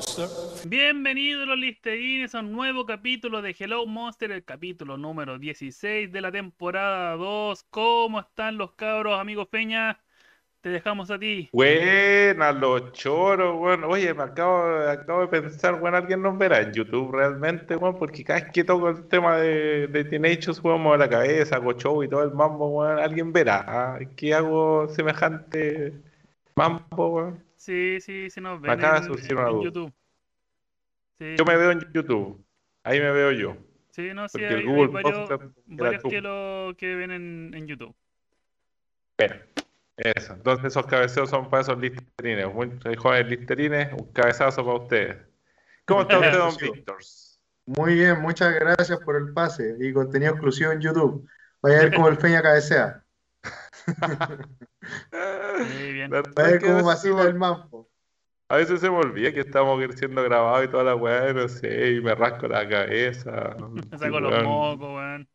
Monster. Bienvenidos los listerines a un nuevo capítulo de Hello Monster, el capítulo número 16 de la temporada 2. ¿Cómo están los cabros, amigos Peña? Te dejamos a ti. Buenas, los choros, weón. Oye, me acabo, acabo de pensar, weón, alguien nos verá en YouTube realmente, weón, porque cada vez que toco el tema de, de Teenage jugamos a la cabeza, hago show y todo el mambo, weón, alguien verá. ¿ah? ¿Qué hago semejante mambo, weón? Sí, sí, sí nos ven de en, en. YouTube. Sí, Yo me veo en YouTube, ahí me veo yo. sí, no, sí, Porque hay, el hay Google varios, varios que lo que ven en, en YouTube. Bueno, eso. Entonces esos cabeceos son para esos listerines. Muy jóvenes listerines, un cabezazo para ustedes. ¿Cómo está usted, don. Víctor? Muy bien, muchas gracias por el pase y contenido exclusivo en YouTube. Vaya a ver cómo el Feña cabecea. Muy bien. A cómo veces vacila se me- el mampo. A veces se me olvida que estamos siendo grabados y toda la weá, no sé, y me rasco la cabeza. Me saco los weón, mocos, weón.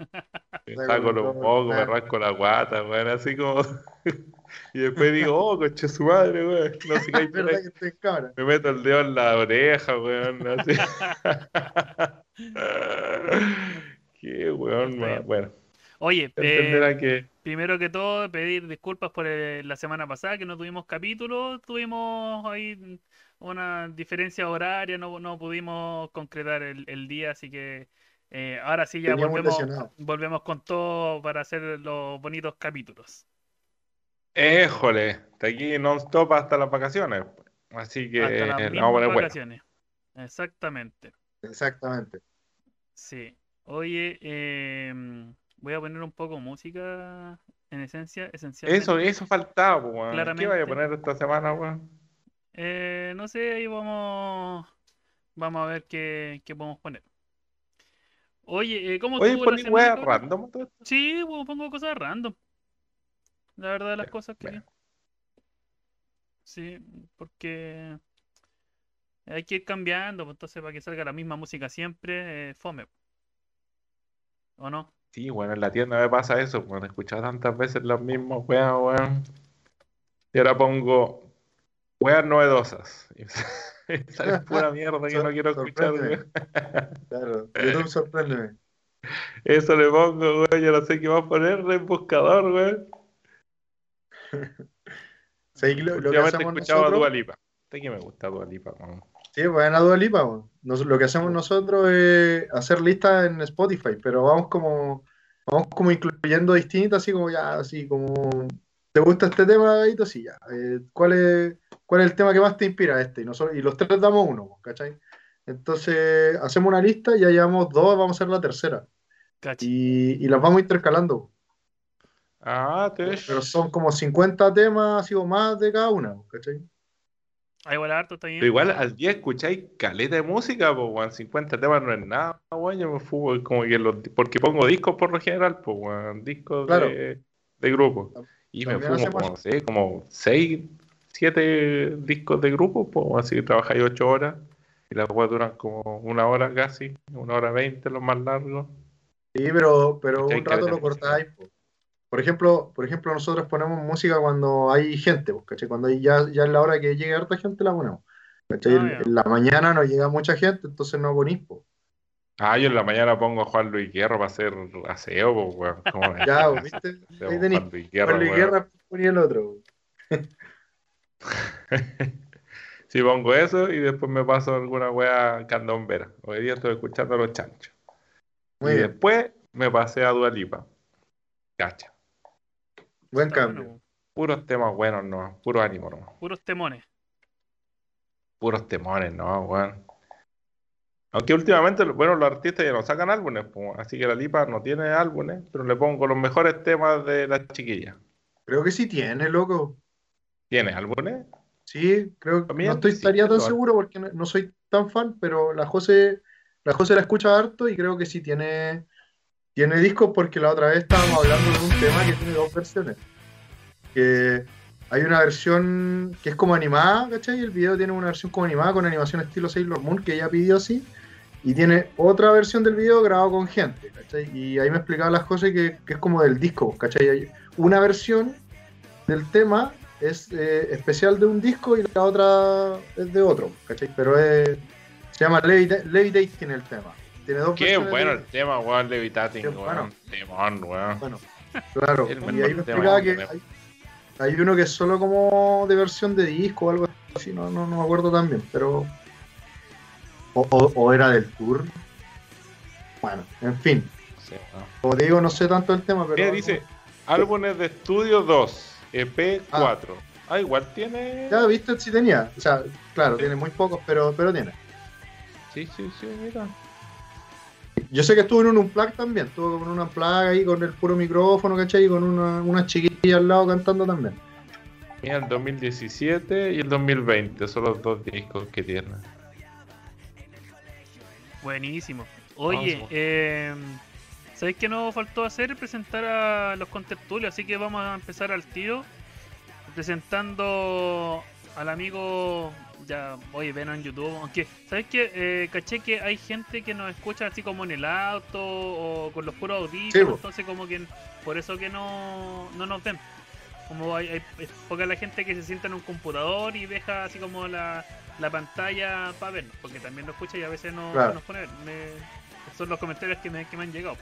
Me Saco saco los mocos, me rasco la guata, weón, así como. Y después digo, oh, coche su madre, weón. No sé qué hay Es por verdad ahí. que está en cámara. Me meto el dedo en la oreja, weón, así. Qué weón, bien. Bueno, Oye, eh, que. primero que todo, pedir disculpas por eh, la semana pasada que no tuvimos capítulo. Tuvimos ahí una diferencia horaria, no, no pudimos concretar el, el día, así que eh, ahora sí ya volvemos, volvemos con todo para hacer los bonitos capítulos. Éjole, de aquí non-stop hasta las vacaciones. Así que Hasta las vacaciones. Exactamente. Exactamente. Sí. Oye, em, voy a poner un poco música en esencia, esencialmente. Eso, eso faltaba, weón. ¿Qué vaya a poner esta semana, weón? Eh, no sé, ahí vamos, vamos a ver qué, qué podemos poner. Oye, eh, ¿cómo Oye, estuvo la semana, random. todo esto? Sí, pues, pongo cosas random. La verdad de las cosas que bueno. sí, porque hay que ir cambiando, pues, entonces para que salga la misma música siempre, eh, fome. ¿O no? Sí, bueno, en la tienda me pasa eso, bueno, he escuchado tantas veces los mismos weas, weón. Y ahora pongo weas novedosas. Y sale pura mierda que no quiero escuchar, weón. Claro. YouTube, sorpréndeme. Eso le pongo, weón, yo no sé qué va a poner en buscador, weón. ¿Sabes lo, lo que a? Dua Lipa. Que me gusta Dua Lipa, weón. Sí, vayan a Dua Lipa. Nos- lo que hacemos nosotros es hacer listas en Spotify, pero vamos como, vamos como incluyendo distintas, así como ya, así como, ¿te gusta este tema, Gaito? Sí, ya. Eh, ¿cuál es, cuál es el tema que más te inspira este? Y, nosotros, y los tres damos uno, ¿cachai? Entonces, hacemos una lista, ya llevamos dos, vamos a hacer la tercera. Y, y las vamos intercalando. Ah, te Pero son como 50 temas, así o más de cada una, ¿cachai? Ah, igual harto está bien. Pero igual al día escucháis caleta de música, pues, weón. 50 temas no es nada, weón. Yo me fugo como que los. Porque pongo discos por lo general, pues, weón. Discos Claro. de, de grupo. Y me También fumo, hacemos como, no sé, como 6, 7 discos de grupo, pues, así que trabajáis 8 horas. Y las weas duran como una hora casi, una hora 20, los más largos. Sí, pero, pero un rato lo cortáis. po. Por ejemplo, por ejemplo, nosotros ponemos música cuando hay gente, ¿cachai? Cuando hay ya, ya es la hora que llegue harta gente la ponemos. ¿cachai? Ah, En- la mañana no llega mucha gente, entonces no ponís, po. Ah, yo en la mañana pongo a Juan Luis Guerra para hacer aseo, pues, weón. ¿Cómo me Ya, ¿viste? Ahí. Juan Luis Guerra, Juan Luis. Guerra ponía el otro. Sí, pongo eso y después me paso alguna wea candombera. Hoy día estoy escuchando a los chanchos. Muy y bien, después me pasé a Dua Lipa. Cacha. Buen Está cambio. bueno, Puros temas buenos, no. Puro ánimo, no. puros temones. Puros temones, no, weón. Aunque últimamente, bueno, los artistas ya no sacan álbumes, así que la Lipa no tiene álbumes, pero le pongo los mejores temas de la chiquilla. Creo que sí tiene, loco. ¿Tiene álbumes? Sí, creo que También, no estoy sí, estaría tan seguro porque no, no soy tan fan, pero la José, la José la escucha harto y creo que sí tiene, tiene discos porque la otra vez estábamos hablando de un tema que tiene dos versiones. Que hay una versión que es como animada, ¿cachai? El video tiene una versión como animada con animación estilo Sailor Moon que ella pidió así. Y tiene otra versión del video grabado con gente, ¿cachai? Y ahí me explicaba las cosas que, que es como del disco, ¿cachai? Una versión del tema es eh, especial de un disco y la otra es de otro, ¿cachai? Pero se llama Levita- Levitating el tema. Tiene dos Qué bueno de- el tema, weón, Levitating, weón. bueno. Temón, weón. Bueno, claro. Y ahí me explicaba que hay, hay uno que es solo como de versión de disco o algo así, no, no, no me acuerdo tan bien, pero. O, o- o era del tour. Bueno, en fin. Sí. Como te digo, no sé tanto el tema, pero. Mira, dice álbumes de estudio 2, EP 4. Ah, igual tiene. Ya viste si tenía. O sea, claro, tiene muy pocos, pero, pero tiene. Sí, sí, sí, mira. Yo sé que estuvo en un unplug también, estuvo con una unplug ahí con el puro micrófono, ¿cachai? Y con una, una chiquilla al lado cantando también. Mira, el 2017 y el 2020 son los dos discos que tiene. Buenísimo. Oye, Vamos. eh, ¿sabéis qué nos faltó hacer? Presentar a los contertulios, así que vamos a empezar al tiro. Presentando al amigo, ya, oye, ven en YouTube. Aunque, ¿sabéis qué? Eh, caché que hay gente que nos escucha así como en el auto o con los puros audífonos, Sí, entonces como que por eso que no, no nos ven. Como hay, hay es poca la gente que se sienta en un computador y deja así como la, la pantalla para vernos, porque también lo escucha y a veces no, Claro. no nos pone a ver. Me- son los comentarios que me, que me han llegado.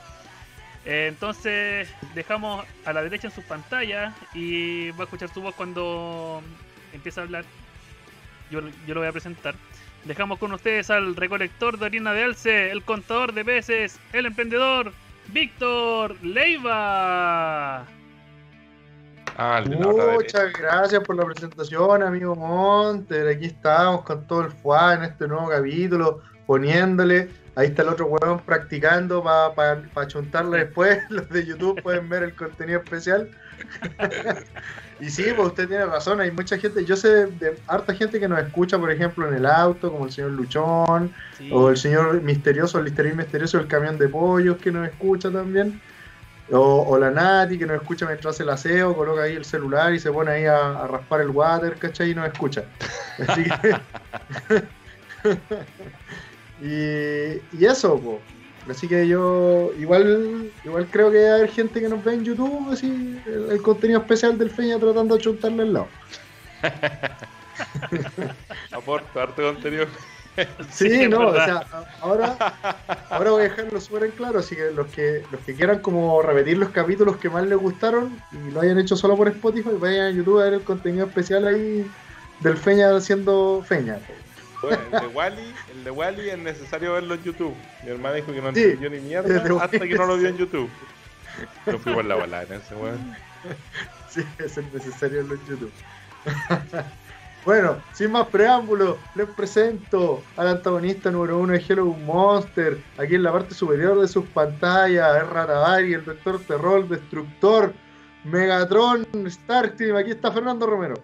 Eh, entonces dejamos a la derecha en sus pantallas y va a escuchar su voz cuando empieza a hablar. Yo, yo lo voy a presentar. Dejamos con ustedes al recolector de orina de alce, el contador de peces, el emprendedor, Víctor Leiva. Ah. Muchas gracias por la presentación, amigo Monter. Aquí estamos con todo el FUA en este nuevo capítulo, poniéndole. Ahí está el otro huevón practicando para pa, pa chuntarle después. Los de YouTube pueden ver el contenido especial. y sí, pues usted tiene razón. Hay mucha gente, yo sé de harta gente que nos escucha, por ejemplo, en el auto, como el señor Luchón, Sí. o el señor misterioso, el listerín misterioso del camión de pollos que nos escucha también. O, o la Nati que nos escucha mientras hace el aseo, coloca ahí el celular y se pone ahí a, a raspar el water, ¿cachai? Y nos escucha. Así que... y, y eso, po. Así que yo igual igual creo que haber gente que nos ve en YouTube, así, el, el contenido especial del Feña tratando de chuntarle al lado. Aporto, harto contenido. Sí, es no, o sea, ahora, ahora voy a dejarlo súper en claro, así que los que los que quieran como repetir los capítulos que más les gustaron y lo hayan hecho solo por Spotify, vayan a YouTube a ver el contenido especial ahí del Feña haciendo Feña. Bueno, el de Wally, el de Wally es necesario verlo en YouTube. Mi hermana dijo que no Sí, entendió ni el mierda hasta que no lo vio en YouTube. Nos fuimos en la bola en ese weón. Sí, es necesario en YouTube. bueno, sin más preámbulos, les presento al antagonista número uno de Hello Monster. Aquí en la parte superior de sus pantallas, es Ratavari, el Doctor Terror, Destructor, Megatron, Starteam. Aquí está Fernando Romero.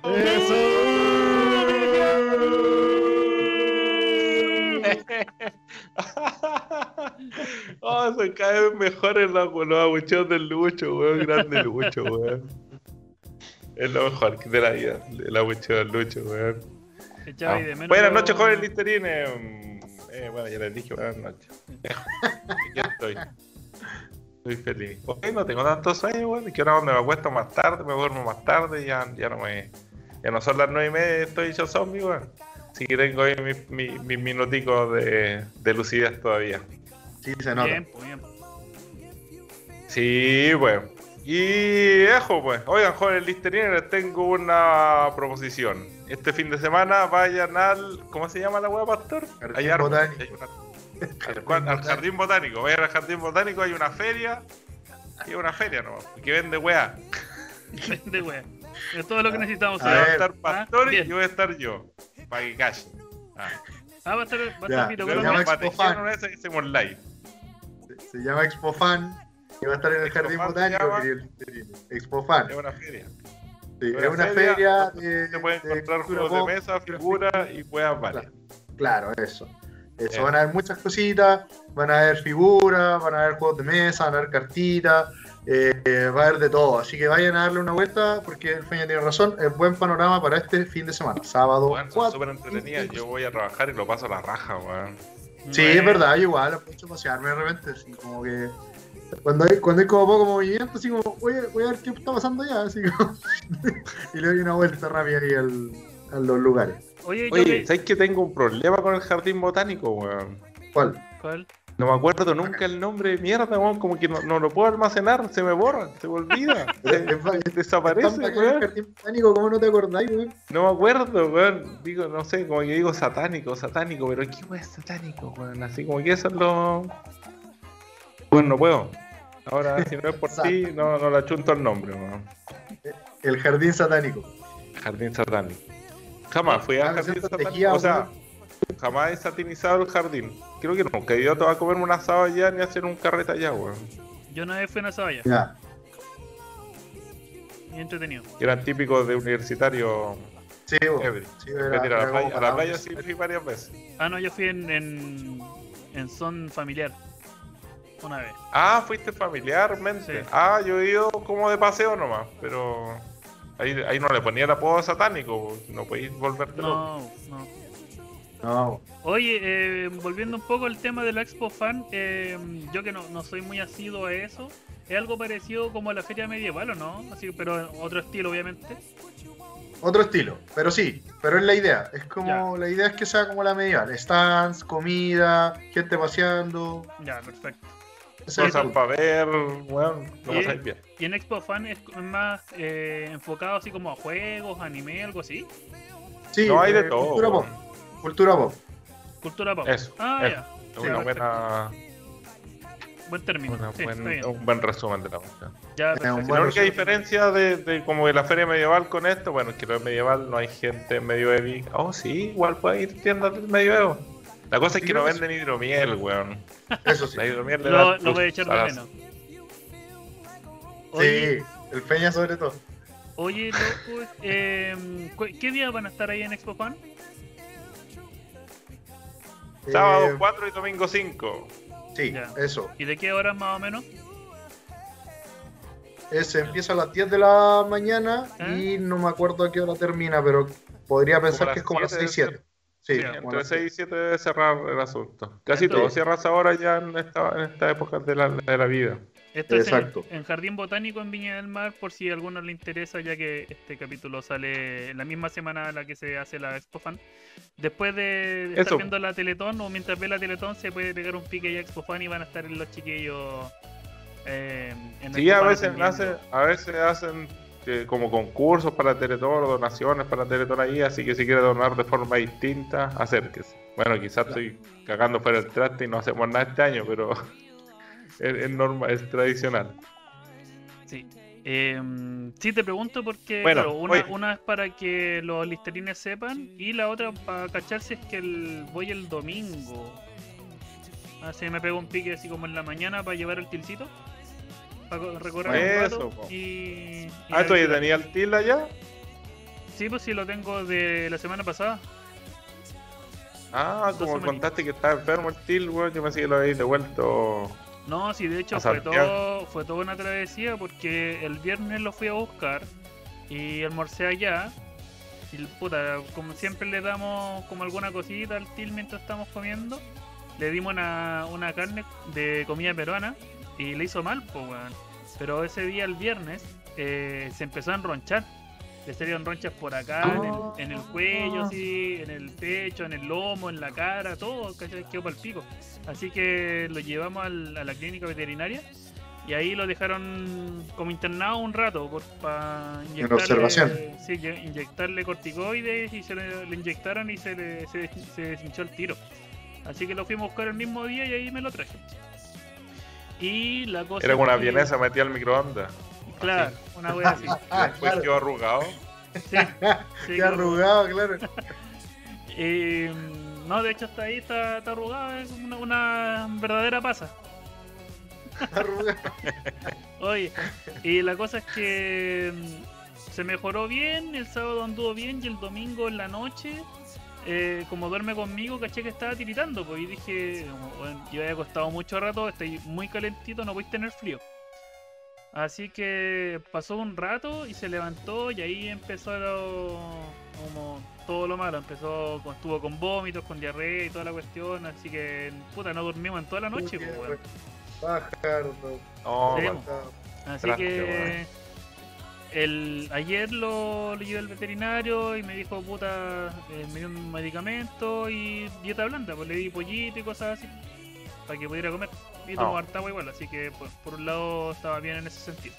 oh, se caen mejores los, los abucheos del Lucho, weón. Grande Lucho, weón. Es lo mejor de la vida, el abucheo del Lucho, weón. Ah, de menos Buenas noches, jóvenes listerines. Mm, Eh, bueno, ya les dije buenas noches. Aquí estoy. Estoy feliz. Hoy no tengo tanto sueño, weón. Que ahora donde me acuesto más tarde, me duermo más tarde, ya, ya no me. Ya no son las nueve y media, estoy hecho zombie, weón. Así que tengo ahí mis, mis, mis minuticos de, de lucidez todavía. Sí, se nota. Bien, pues, bien. Sí, pues. Y dejo, pues. Oigan, jóvenes listerines, les tengo una proposición. Este fin de semana vayan al. ¿Cómo se llama la hueá, pastor? Jardín Hay árboles, botánico. hay una- al, cual- al jardín botánico. Vayan al jardín botánico, hay una feria. Y una feria, ¿no? Que vende hueá. De wea. Es todo lo que necesitamos A Va a estar Pastor Ah, bien. y voy a estar yo. Para que callen. Ah. Ah, va a estar, va a estar se llama Colombia. nos Expo patearon Fan. una vez que hicimos live. Se, se llama Expo Fan y va a estar en el Expo Jardín Botánico. llama. querido Listerine. Expo Fan. Es una feria. Sí, es una feria feria de. Se pueden de encontrar juegos de mesa, figuras y hueas varias. Claro, eso. Eso, Eh. van a haber muchas cositas, van a haber figuras, van a haber juegos de mesa, van a haber cartitas, eh, va a haber de todo. Así que vayan a darle una vuelta porque el Feña tiene razón, es buen panorama para este fin de semana, sábado Weón, son 4. súper entretenidas. Yo voy a trabajar y lo paso a la raja, weón. Sí, es verdad, yo igual aprovecho a pasearme de repente, así como que Cuando hay, cuando hay como poco movimiento, así como, voy a, voy a ver qué está pasando allá, así como, y le doy una vuelta rápida ahí al, a los lugares. Oye, Oye, que- ¿sabes que tengo un problema con el jardín botánico, weón? ¿Cuál? ¿Cuál? No me acuerdo nunca el nombre de mierda, weón. Como que no, no lo puedo almacenar, se me borra, se me olvida. Se- desaparece, weón. jardín ¿cómo no te acordáis, weón? No me acuerdo, weón. Digo, no sé, como que digo satánico, satánico, pero ¿qué weón es satánico, weón? Así como que eso es lo. Bueno, no puedo. Ahora, si no es por ti, no, no le achunto el nombre, weón. El jardín satánico. Jardín satánico. Jamás fui Ah, al no jardín sé, satánico. O sea, jamás he satinizado el jardín. Creo que nunca he ido a comerme un asado allá ni a hacer un carrete allá, weón. Yo una vez fui a una saballa. Ya. Y entretenido. Que eran típicos de universitario. Sí, weón. Sí, era- a la playa, a la para- playa sí fui varias veces. Ah, no, yo fui en, en, en son familiar. Una vez. Ah, fuiste familiarmente. Sí. Ah, yo he ido como de paseo nomás, pero ahí, ahí no le ponía el apodo satánico, no podéis volverte loco. No, no. Oye, eh, volviendo un poco al tema del Expo Fan, eh, yo que no, no soy muy asiduo a eso, es algo parecido como a la feria medieval, ¿o no? Así, pero otro estilo, obviamente. otro estilo, pero sí, pero es la idea. Es como, la idea es que sea como la medieval. Stands, comida, gente paseando. Ya, perfecto. Cosas para ver, bueno, lo Y- pasáis bien. Y en Expo Fan es más eh, enfocado así como a juegos, anime, algo así. sí, No hay de eh, todo. Cultura pop. Cultura pop. Eso, Ah, eso. ya. Sí, una buena, Buen término. una sí, buen- un buen resumen de la cuestión. Ya, la única resumen. diferencia de, de como de la feria medieval con esto, bueno, es que lo medieval no hay gente medioeval. Oh, sí, igual puede ir tiendas del medioevo. La cosa es Sí, que no venden hidromiel, weón. Eso sí. La hidromiel le Lo, lo voy a echar de menos. Oye, Sí, el Peña sobre todo. oye, loco, eh, ¿qué días van a estar ahí en Expo Fan? Sábado Eh, 4 y domingo 5. Sí, Ya. eso. ¿Y de qué horas más o menos? Ese empieza a las 10 de la mañana ¿Ah? y no me acuerdo a qué hora termina, pero podría pensar que es como a las 7 6, 7. Sí, Sí, entre las 6 y 7 debe cerrar el asunto. Casi Entonces- todo cierras ahora ya en esta, en esta época de la, de la vida. Esto es en, Exacto. en Jardín Botánico en Viña del Mar, por si a alguno le interesa, ya que este capítulo sale en la misma semana en la que se hace la Expo Fan. Después de estar Eso. viendo la Teletón o mientras ve la Teletón, se puede pegar un pique ya a Expo Fan y van a estar los chiquillos. Eh, en Sí, a veces, hace- a veces hacen eh, como concursos para Teletón, donaciones para Teletón ahí, así que si quiere donar de forma distinta, acérquese. Bueno, quizás estoy cagando fuera el traste y no hacemos nada este año, pero es, es norma, es tradicional. Sí. Eh, sí, te pregunto porque Bueno, claro, una, una es para que los listerines sepan y la otra para cachar si es que el, voy el domingo. Así me pego un pique así como en la mañana para llevar el tilcito. Para co- recorrer un Eso, rato po. y, y Ah, ¿tú ya tenías el til allá? Sí, pues sí, lo tengo de la semana pasada. Ah, como contaste que estaba enfermo el til, weón, yo pensé que lo habéis devuelto. No, sí, de hecho fue todo, fue toda una travesía porque el viernes lo fui a buscar y almorcé allá. Y puta, como siempre le damos como alguna cosita al til mientras estamos comiendo, le dimos una, una carne de comida peruana y le hizo mal, pues weón. Pero ese día, el viernes, eh, se empezó a enronchar. Le salieron ronchas por acá, en, el, en el cuello, así, en el pecho, en el lomo, en la cara, todo, ¿cachai? Quedó para el pico. Así que lo llevamos al- a la clínica veterinaria y ahí lo dejaron como internado un rato por, para inyectarle, observación. sí, ye- inyectarle corticoides y se le, le inyectaron y se le se, se deshinchó el tiro. Así que lo fuimos a buscar el mismo día y ahí me lo traje. Y la cosa Era una que- vienesa metida al microondas. Claro, una wea así. Ah, Después claro. quedó arrugado. Sí, sí, Qué claro. arrugado, claro. Eh, no, de hecho está ahí, está, está arrugado, es una, una verdadera pasa. Arrugado. Oye, y la cosa es que mm, se mejoró bien, el sábado anduvo bien y el domingo en la noche, eh, como duerme conmigo, caché que estaba tiritando, pues y dije, bueno, yo había costado mucho rato, estoy muy calentito, no podéis tener frío. Así que pasó un rato y se levantó y ahí empezó lo- como todo lo malo, empezó, con- estuvo con vómitos, con diarrea y toda la cuestión, así que puta, no dormimos en toda la noche, pues, weón. Sí, man. Así Traste, que el, ayer lo, lo llevé al veterinario y me dijo, puta, eh, me dio un medicamento y dieta blanda, pues le di pollito y cosas así para que pudiera comer. Y tomó harta agua igual, así que por, por un lado estaba bien en ese sentido.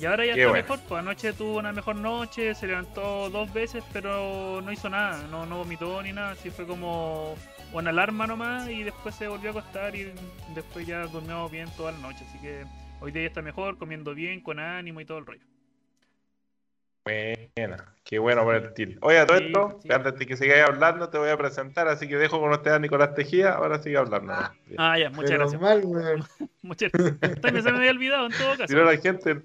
Y ahora ya Qué está bueno. mejor, pues anoche tuvo una mejor noche, se levantó dos veces, pero no hizo nada, no, no vomitó ni nada, así fue como una alarma nomás y después se volvió a acostar y después ya durmió bien toda la noche, así que hoy día ya está mejor, comiendo bien, con ánimo y todo el rollo. Buena, qué bueno por el tiro. Oye, a todo Sí, esto, sí. antes de que sigáis hablando, te voy a presentar, así que dejo con usted a Nicolás Tejía, ahora sigue hablando. Bien. Ah, ya, muchas Menos gracias. mal. Muchas gracias. También se me había olvidado en todo caso. Si no la gente,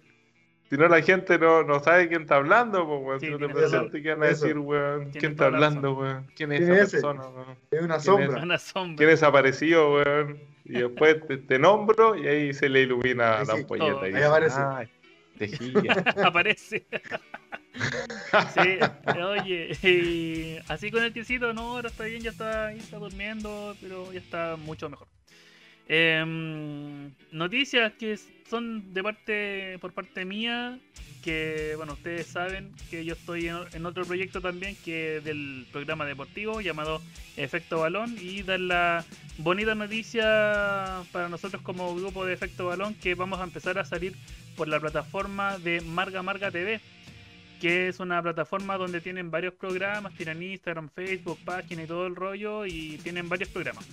si no la gente no, no sabe quién está hablando, pues, weón. Sí, si no te presento. ¿qué van a decir, weón? ¿Quién está hablando, weón? ¿Quién es ¿Quién esa es ese? persona, weón? Es una ¿Quién sombra. Una sombra. ¿Quién desapareció, weón? Y después te, te nombro y ahí se le ilumina la sí, ampolleta. Ahí aparece. "Ay, Tejía. Aparece. sí, oye, y así con el tiecito, no, ahora está bien, ya está, ahí está durmiendo, pero ya está mucho mejor. Em, noticias que son de parte, por parte mía, que bueno, ustedes saben que yo estoy en, otro proyecto también que del programa deportivo llamado Efecto Balón y dar la bonita noticia para nosotros como grupo de Efecto Balón que vamos a empezar a salir por la plataforma de Marga Marga TV, que es una plataforma donde tienen varios programas, tienen Instagram, Facebook, página y todo el rollo, y tienen varios programas.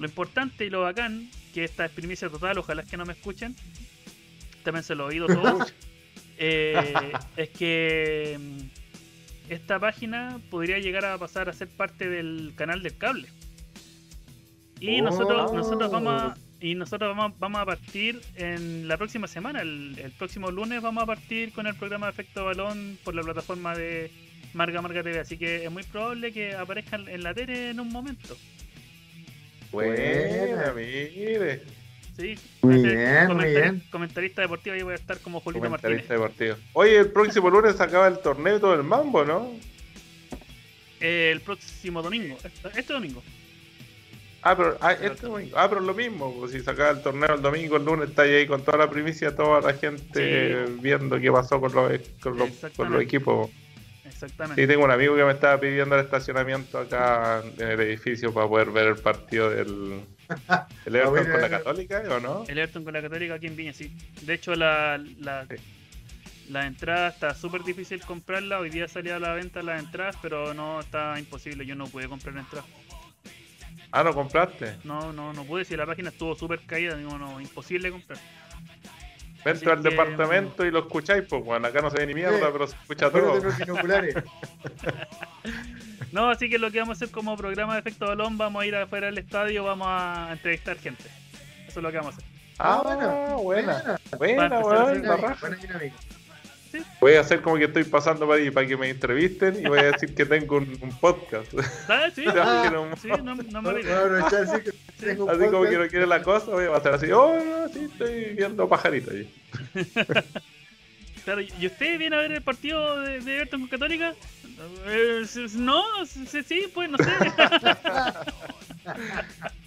Lo importante y lo bacán, que esta es primicia total, ojalá es que no me escuchen, también se lo he oído todos, eh, es que mm, esta página podría llegar a pasar a ser parte del canal del cable. Y nosotros, Oh. nosotros vamos a, y nosotros vamos, vamos a partir en la próxima semana, el, el próximo lunes vamos a partir con el programa de Efecto Balón por la plataforma de Marga Marga TV, así que es muy probable que aparezcan en la tele en un momento. Buena, mire. Sí, Muy bien, muy bien. Comentarista deportivo, ahí voy a estar como Julito Martínez. Comentarista deportivo. Oye, el próximo lunes acaba el torneo y todo el mambo, ¿no? Eh, el próximo domingo, este, este domingo. Ah, pero, ah, este domingo. Ah, pero lo mismo, pues, si se acaba el torneo el domingo, el lunes está ahí con toda la primicia, toda la gente Sí. viendo qué pasó con los, con los, con los equipos. Exactamente. Sí, tengo un amigo que me estaba pidiendo el estacionamiento acá en el edificio para poder ver el partido del el Everton con la. Católica, ¿o no? El Everton con la Católica aquí en Viña, sí. De hecho, la, la, Sí. la entrada está súper difícil comprarla. Hoy día salía a la venta las entradas, pero no está imposible. Yo no pude comprar la entrada. Ah, ¿no compraste? No, no, no pude. Si la página estuvo súper caída, digo, no, imposible comprar. Vente Así al que- departamento y lo escucháis, pues bueno, acá no se ve ni mierda, Sí. pero se escucha todo. Los binoculares. No, así que lo que vamos a hacer como programa de efecto balón, vamos a ir afuera del estadio, vamos a entrevistar gente. Eso es lo que vamos a hacer. Ah, buena, buena, buena, Dinámica, buena dinámica. Voy a hacer como que estoy pasando para ahí para que me entrevisten y voy a decir que tengo un, un podcast. ¿Sabes? Sí, no- sí, no, no me Voy olvido. a aprovechar así como que no quiere la cosa, voy a pasar así, oh, no, sí, estoy viendo pajaritos. Claro, ¿y usted viene a ver el partido de, de Everton con Católica? Eh, no, sí, sí, pues no sé.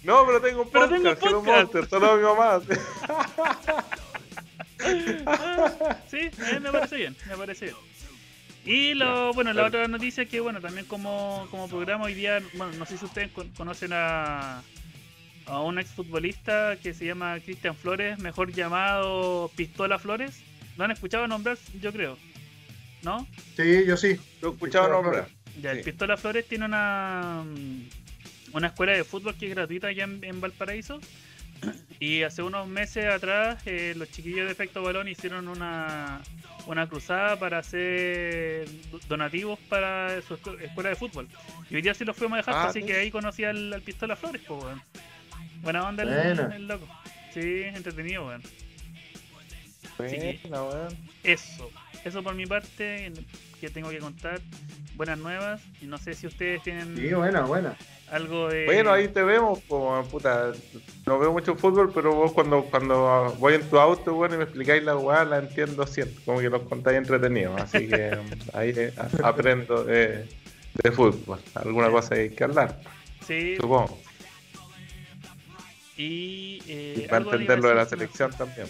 No, pero tengo un Pero podcast, tengo un podcast. Monster, solo mi mamá. Ah, sí, eh, me parece bien, me parece bien. Y lo, bueno, la otra noticia es que, bueno, también como, como programa hoy día, bueno, no sé si ustedes con- conocen a, a un exfutbolista que se llama Cristian Flores, mejor llamado Pistola Flores. ¿Lo han escuchado nombrar? Yo creo. ¿No? Sí, yo sí. Lo he escuchado Pistola nombrar. Ya, el. Pistola Flores tiene una, mm, una escuela de fútbol que es gratuita allá en, en Valparaíso. Y hace unos meses atrás eh, los chiquillos de Efecto Balón hicieron una, una cruzada para hacer do- donativos para su escu- escuela de fútbol. Y hoy día sí los fuimos a dejar, Ah, así sí. que ahí conocí al, al Pistola Flores, pues, weón. Buena onda el, loco. Sí, entretenido, weón. Buena, weón. Eso, eso por mi parte que tengo que contar. Buenas nuevas. Y no sé si ustedes tienen Sí, buena, buena. algo de. Bueno, ahí te vemos, como puta. No veo mucho fútbol, pero vos cuando, cuando voy en tu auto, bueno, y me explicáis la weá, la entiendo siempre. Como que los contáis entretenidos. Así que ahí eh, aprendo de, de fútbol. Alguna cosa hay que hablar, Sí, supongo. Y, eh, Y a de la selección también.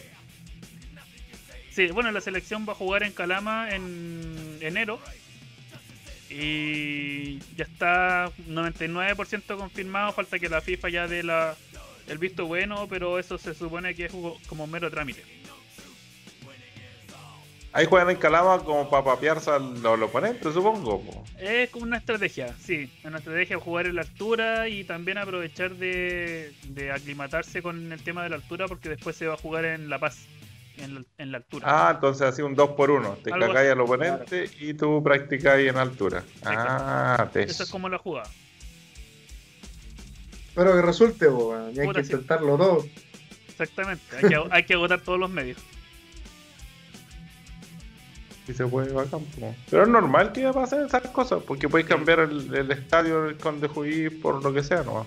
Sí, bueno, la selección va a jugar en Calama en enero. Y ya está 99% confirmado. Falta que la FIFA ya dé la, el visto bueno, pero eso se supone que es como mero trámite. Ahí juegan en Calama como para papearse al, al oponente, supongo. po. Es como una estrategia, sí. Una estrategia jugar en la altura y también aprovechar de, de aclimatarse con el tema de la altura porque después se va a jugar en La Paz, en la, en la altura. Ah, entonces así un 2 por 1 Te Algo cagáis así. al oponente y tú practicáis en altura. Ah, te Eso es como la jugada. Espero que resulte, po, hay Puta, que sí. intentarlo todo. Exactamente. Hay que, hay que agotar todos los medios. Y se puede bacán, po. Pero es normal que pasen esas cosas, porque puedes cambiar el, el estadio donde juguís por lo que sea, ¿no?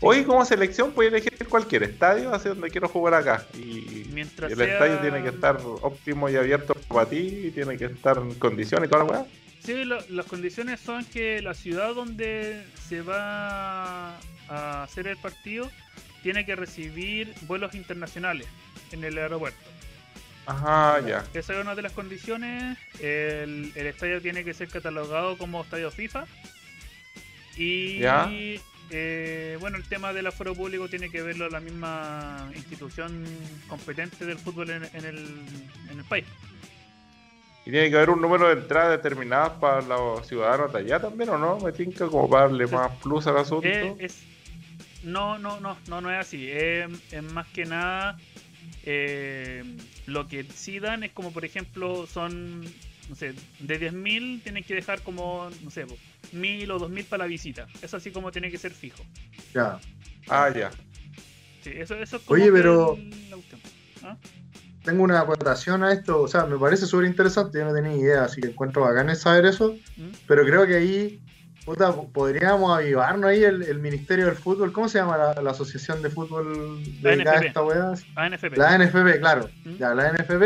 Hoy como selección puedes elegir cualquier estadio, así donde quiero jugar acá. Y, Mientras el sea- estadio tiene que estar óptimo y abierto para ti, y tiene que estar en condiciones y toda la weá. Sí, lo- las condiciones son que la ciudad donde se va a hacer el partido tiene que recibir vuelos internacionales en el aeropuerto. Ajá, ya. Esa es una de las condiciones. El, el estadio tiene que ser catalogado como estadio FIFA. Y Ya. eh, bueno, el tema del aforo público tiene que verlo la misma institución competente del fútbol en, en el, en el país. Y tiene que haber un número de entradas determinadas para los ciudadanos de allá también, ¿o no? Me tinca como para darle más plus al asunto. Eh, es, no, no, no, no, no es así. Es, es más que nada eh, lo que sí dan es como, por ejemplo, son, no sé, de 10.000 tienen que dejar como, no sé, po, 1.000 o 2.000 para la visita. Eso así como tiene que ser fijo. Ya. Ah, ya. Sí, eso, eso es como Oye, pero- el-. ¿Ah? Tengo una acotación a esto, o sea, me parece súper interesante, yo no tenía idea, así que encuentro bacán saber eso, ¿Mm? pero creo que ahí, puta, podríamos avivarnos ahí el, el Ministerio del Fútbol, ¿cómo se llama la, la Asociación de Fútbol dedicada a NFP. esta weá? ANFP. La NFP, claro, ¿Mm? ya, la NFP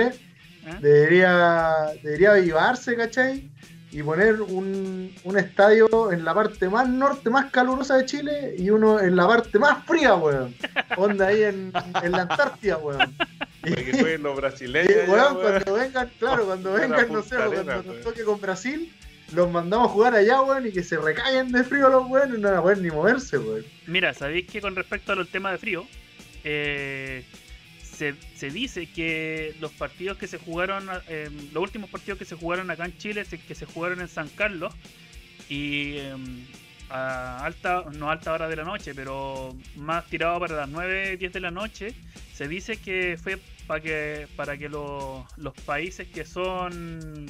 ¿Ah? debería, debería avivarse, ¿cachai? Y poner un, un estadio en la parte más norte, más calurosa de Chile y uno en la parte más fría, weón. Onda ahí en, en la Antártida, weón. Y- Para que jueguen los brasileños. weón, weón. cuando vengan, claro, cuando vengan, no sé, cuando nos toque con Brasil, los mandamos a jugar allá, weón, y que se recaigan de frío los weones y no van a poder ni moverse, weón. Mira, sabéis que con respecto al tema de frío, eh, se, se dice que los partidos que se jugaron, eh, los últimos partidos que se jugaron acá en Chile, que se jugaron en San Carlos, y eh, a alta, no alta hora de la noche, pero más tirado para las 9, 10 de la noche, se dice que fue para que, para que los, los países que son,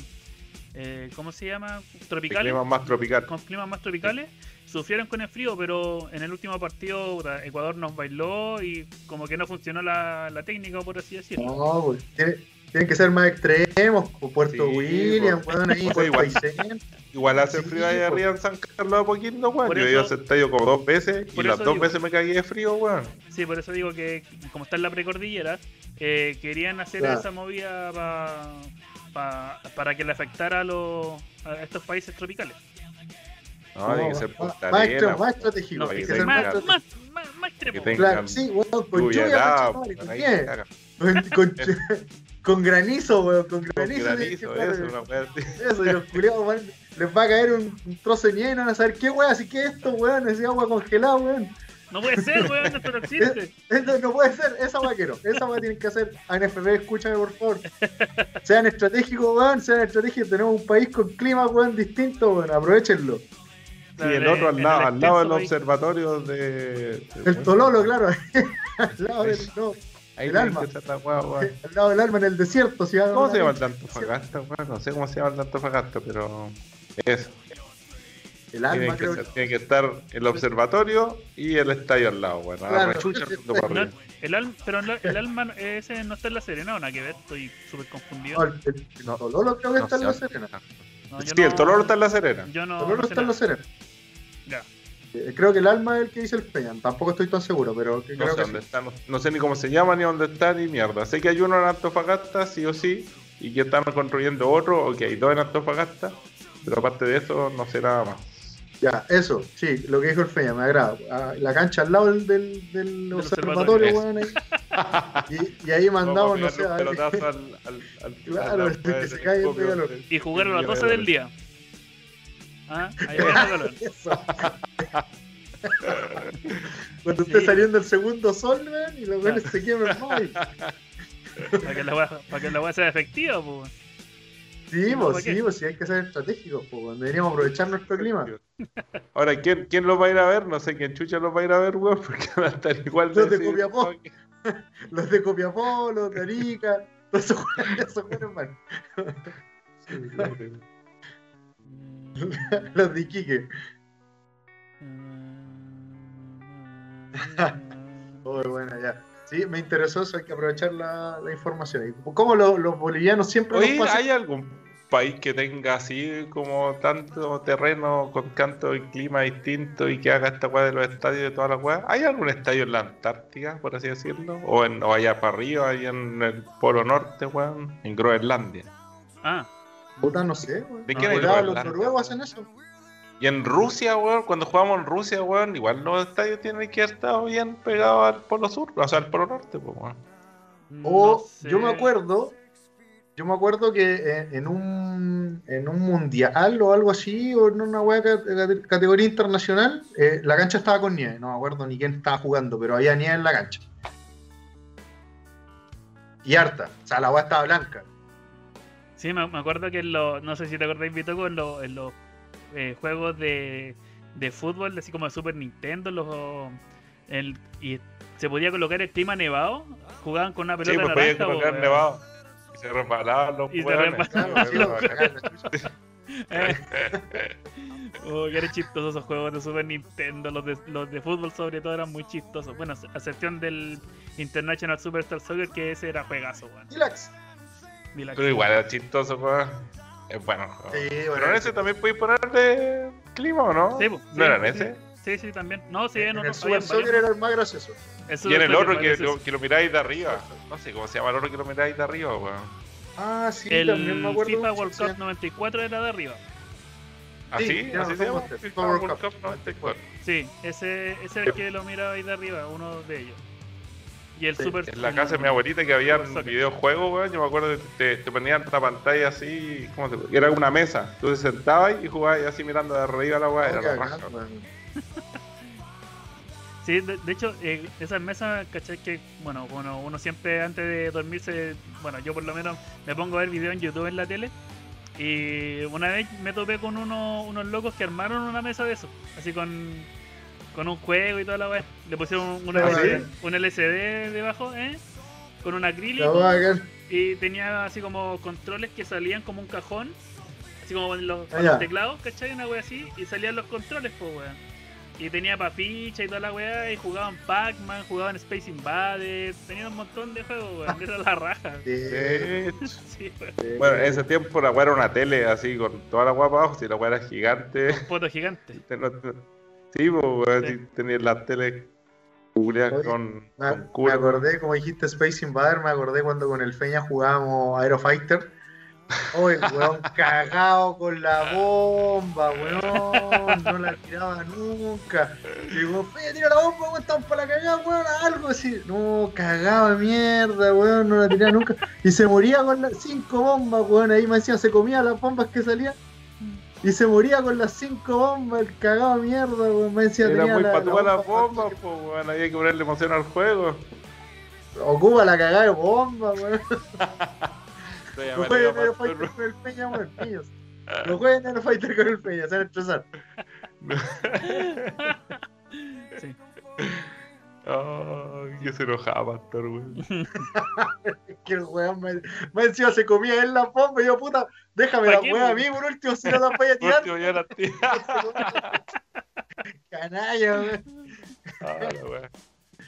eh, ¿cómo se llama? Tropicales clima más tropical. con climas más tropicales sufrieron con el frío, pero en el último partido Ecuador nos bailó y como que no funcionó la, la técnica, por así decirlo. No. Tiene- Tienen que ser más extremos, como Puerto Sí, William, pues. weón, ahí, Pues igual. Igual hace Sí, frío ahí po. arriba en San Carlos de Poquito, weón. Yo he ido a estadio como dos veces y las dos digo. veces me cagué de frío, weón. Sí, por eso digo que como está en la precordillera, eh, querían hacer Claro. esa movida pa- pa- para que le afectara a, los, a estos países tropicales. No, tiene que ser más, Punta extremo, más estratégico. No, que ser más más, más, más, extremo. Claro, sí, weón, con Lluvia weón, con. Con, con- con granizo, weón, con Con granizo. granizo, tiene que eso, ser- una weá así. Eso, y los culiados, weón, les va a caer un, un trozo de nieve y no van a saber qué weón, así que esto, weón, es agua congelada, weón. No puede ser, weón, esto no existe. Esto no puede ser, esa weá quiero, esa weá tienen que hacer. ANFP, escúchame por favor. Sean estratégicos, weón, sean estratégicos. Tenemos un país con clima, weón, distinto, weón, aprovechenlo. Y el otro al lado, al lado del observatorio de. El Tololo, claro, al lado del, no, Ahí el alma. al lado del alma en el desierto. Si ¿Cómo se llama el de Antofagasta, weón? No sé cómo se llama el de Antofagasta, pero. Eso. El que, creo tiene que estar el observatorio y el estadio al lado, weón. A la Claro. rechucha, ando para No, arriba. el alma, pero el, el alma ese no está en la Serena, ¿o nada que ver? Estoy súper confundido. No, el, el- el Tololo creo que No está en la Serena. No, Sí, no- el Tololo está en la Serena. Yo no, El Tololo no está en la. Serena. Ya. Eh, Creo que el alma es el que dice el Peñan. Tampoco estoy tan seguro, pero que No creo sé que dónde sí. está, no, no sé ni cómo se llama, ni dónde está, ni mierda. Sé que hay uno en Antofagasta, sí o sí, y que están construyendo otro, o que hay dos en Antofagasta, pero aparte de eso, no sé nada más. Ya, eso, sí, lo que dijo el Feña, me agrada. Ah, La cancha al lado del, del, del observatorio. weón, ahí. Y, y ahí mandamos, no sé, a ver, al, al, al, Claro, al- el que al- se cae, al- pégalo. Y jugaron a las Sí, 12 me del día. Ah, ahí va el. Cuando esté Sí. saliendo el segundo sol, weón, y los weones se queman más. Para que la weá- para que la weá sea efectiva, pues. Sí, ¿para pues, sí, pues, sí, hay que ser estratégicos, pues, deberíamos aprovechar nuestro clima. Ahora, ¿quién, ¿quién los va a ir a ver? No sé quién chucha los va a ir a ver, weón, porque van a estar igual Los de Copiapó. Los de Copiapó, los de Arica, todos esos. Los de Iquique. Muy buena, ya. Sí, me interesó eso, hay que aprovechar la, la información. ¿Y ¿Cómo los, los bolivianos siempre Oye, pasan? ¿hay algún país que tenga así como tanto terreno con tanto clima distinto y que haga esta weá de los estadios de todas las weas? ¿Hay algún estadio en la Antártica, por así decirlo? O, en, o allá para arriba, allá en el Polo Norte, weón, en Groenlandia. Ah, Puta, no sé, weón. ¿De es cuidado, los noruegos hacen eso. Y en Rusia, weón, cuando jugamos en Rusia, weón, igual los estadios tienen que haber estado bien pegados al Polo Sur, o sea, al Polo Norte, pues, weón. O no sé. yo me acuerdo, yo me acuerdo que en, en un en un mundial o algo así, o en una cate- categoría internacional, eh, la cancha estaba con nieve. No me acuerdo ni quién estaba jugando, pero había nieve en la cancha. Y harta. O sea, la wea estaba blanca. Sí, me, me acuerdo que en los. No sé si te acordáis, Vitoco, en los, en los eh, juegos de, de fútbol, así como de Super Nintendo, los, el, y se podía colocar el clima nevado, jugaban con una Sí, pelota pues podía naranja. po, colocar weón. nevado. Y se resbalaban los Y se resbalaban Sí, sí. Eh. Oh, que eran chistosos esos juegos de Super Nintendo, los de, los de fútbol sobre todo eran muy chistosos. Bueno, a excepción del International Superstar Soccer, que ese era juegazo, weón. Pero igual era chistoso, weón. Es bueno. Pero en ese también podéis ponerle clima, ¿o no? Sí, ¿No sí, era en ese? Sí, sí, también. No, sí, en no, el no, Super Soccer era el más gracioso. El Y en el otro que, lo, que lo miráis de arriba. No sé cómo se llama el otro que lo miráis de arriba, weón. Ah, sí, también El me acuerdo. FIFA World. Cup 94 era de arriba. ¿Así? Sí, ya ¿Así se llama? FIFA World Cup Cup 94. Sí, ese, ese era el que lo miraba ahí de arriba, uno de ellos. Y el Sí, Super En la casa de mi abuelita que había videojuegos, weón, yo me acuerdo que te, te ponían una pantalla así, ¿cómo se Era una mesa. Tú te sentabas y jugabas así mirando de arriba la weá, era la raja. Sí, de, de hecho, eh, esas mesas, ¿cachai? Que, bueno, bueno, uno siempre antes de dormirse, bueno, yo por lo menos me pongo a ver videos en YouTube en la tele. Y una vez me topé con uno- unos locos que armaron una mesa de eso, así con, con un juego y toda la weá. Le pusieron un, Ah, LCD, un LCD debajo, ¿eh? Con un acrílico. Y tenía así como controles que salían como un cajón, así como con los, Ah, con los teclados, ¿cachai? Una wea así, y salían los controles, pues weón. Y tenía pa' ficha y toda la weá, y jugaban Pac-Man, jugaban Space Invaders, tenían un montón de juegos, weón, era la raja. Sí, Sí, weón. sí. Bueno, en ese tiempo la weá era una tele así con toda la weá para abajo, si la weá era gigante. Foto gigante. Sí, pues las teles culiadas Oye, con, Me, con me culo. acordé, como dijiste Space Invader, me acordé cuando con el Feña jugábamos Aerofighter. Oye, weón, cagado con la bomba, weón. No la tiraba nunca. Y digo, Feña, tira la bomba, weón, estamos para la cagada, weón, algo así. No, cagado de mierda, weón, no la tiraba nunca. Y se moría con las cinco bombas, weón. Ahí me decía, se comía las bombas que salían. Y se moría con las cinco bombas, el cagado mierda, weón. Me decía, Era tenía muy la- la patúa las bomba bombas, pues weón, había que ponerle emoción al juego. Ocupa la cagada de bomba, weón. No jueguen Aero Fighter con el Peña, weón, niños. No jueguen Aero Fighter con el Peña, se van a estresar. Sí. Ay, que se enojaba, Pastor, weón. Que el weón me, me encima se comía él la bomba y yo, puta, déjame ¿Pa la weá a mí, por último, si no la voy a tirar. Último, ya la tía. Canalla, weón. Ah, la.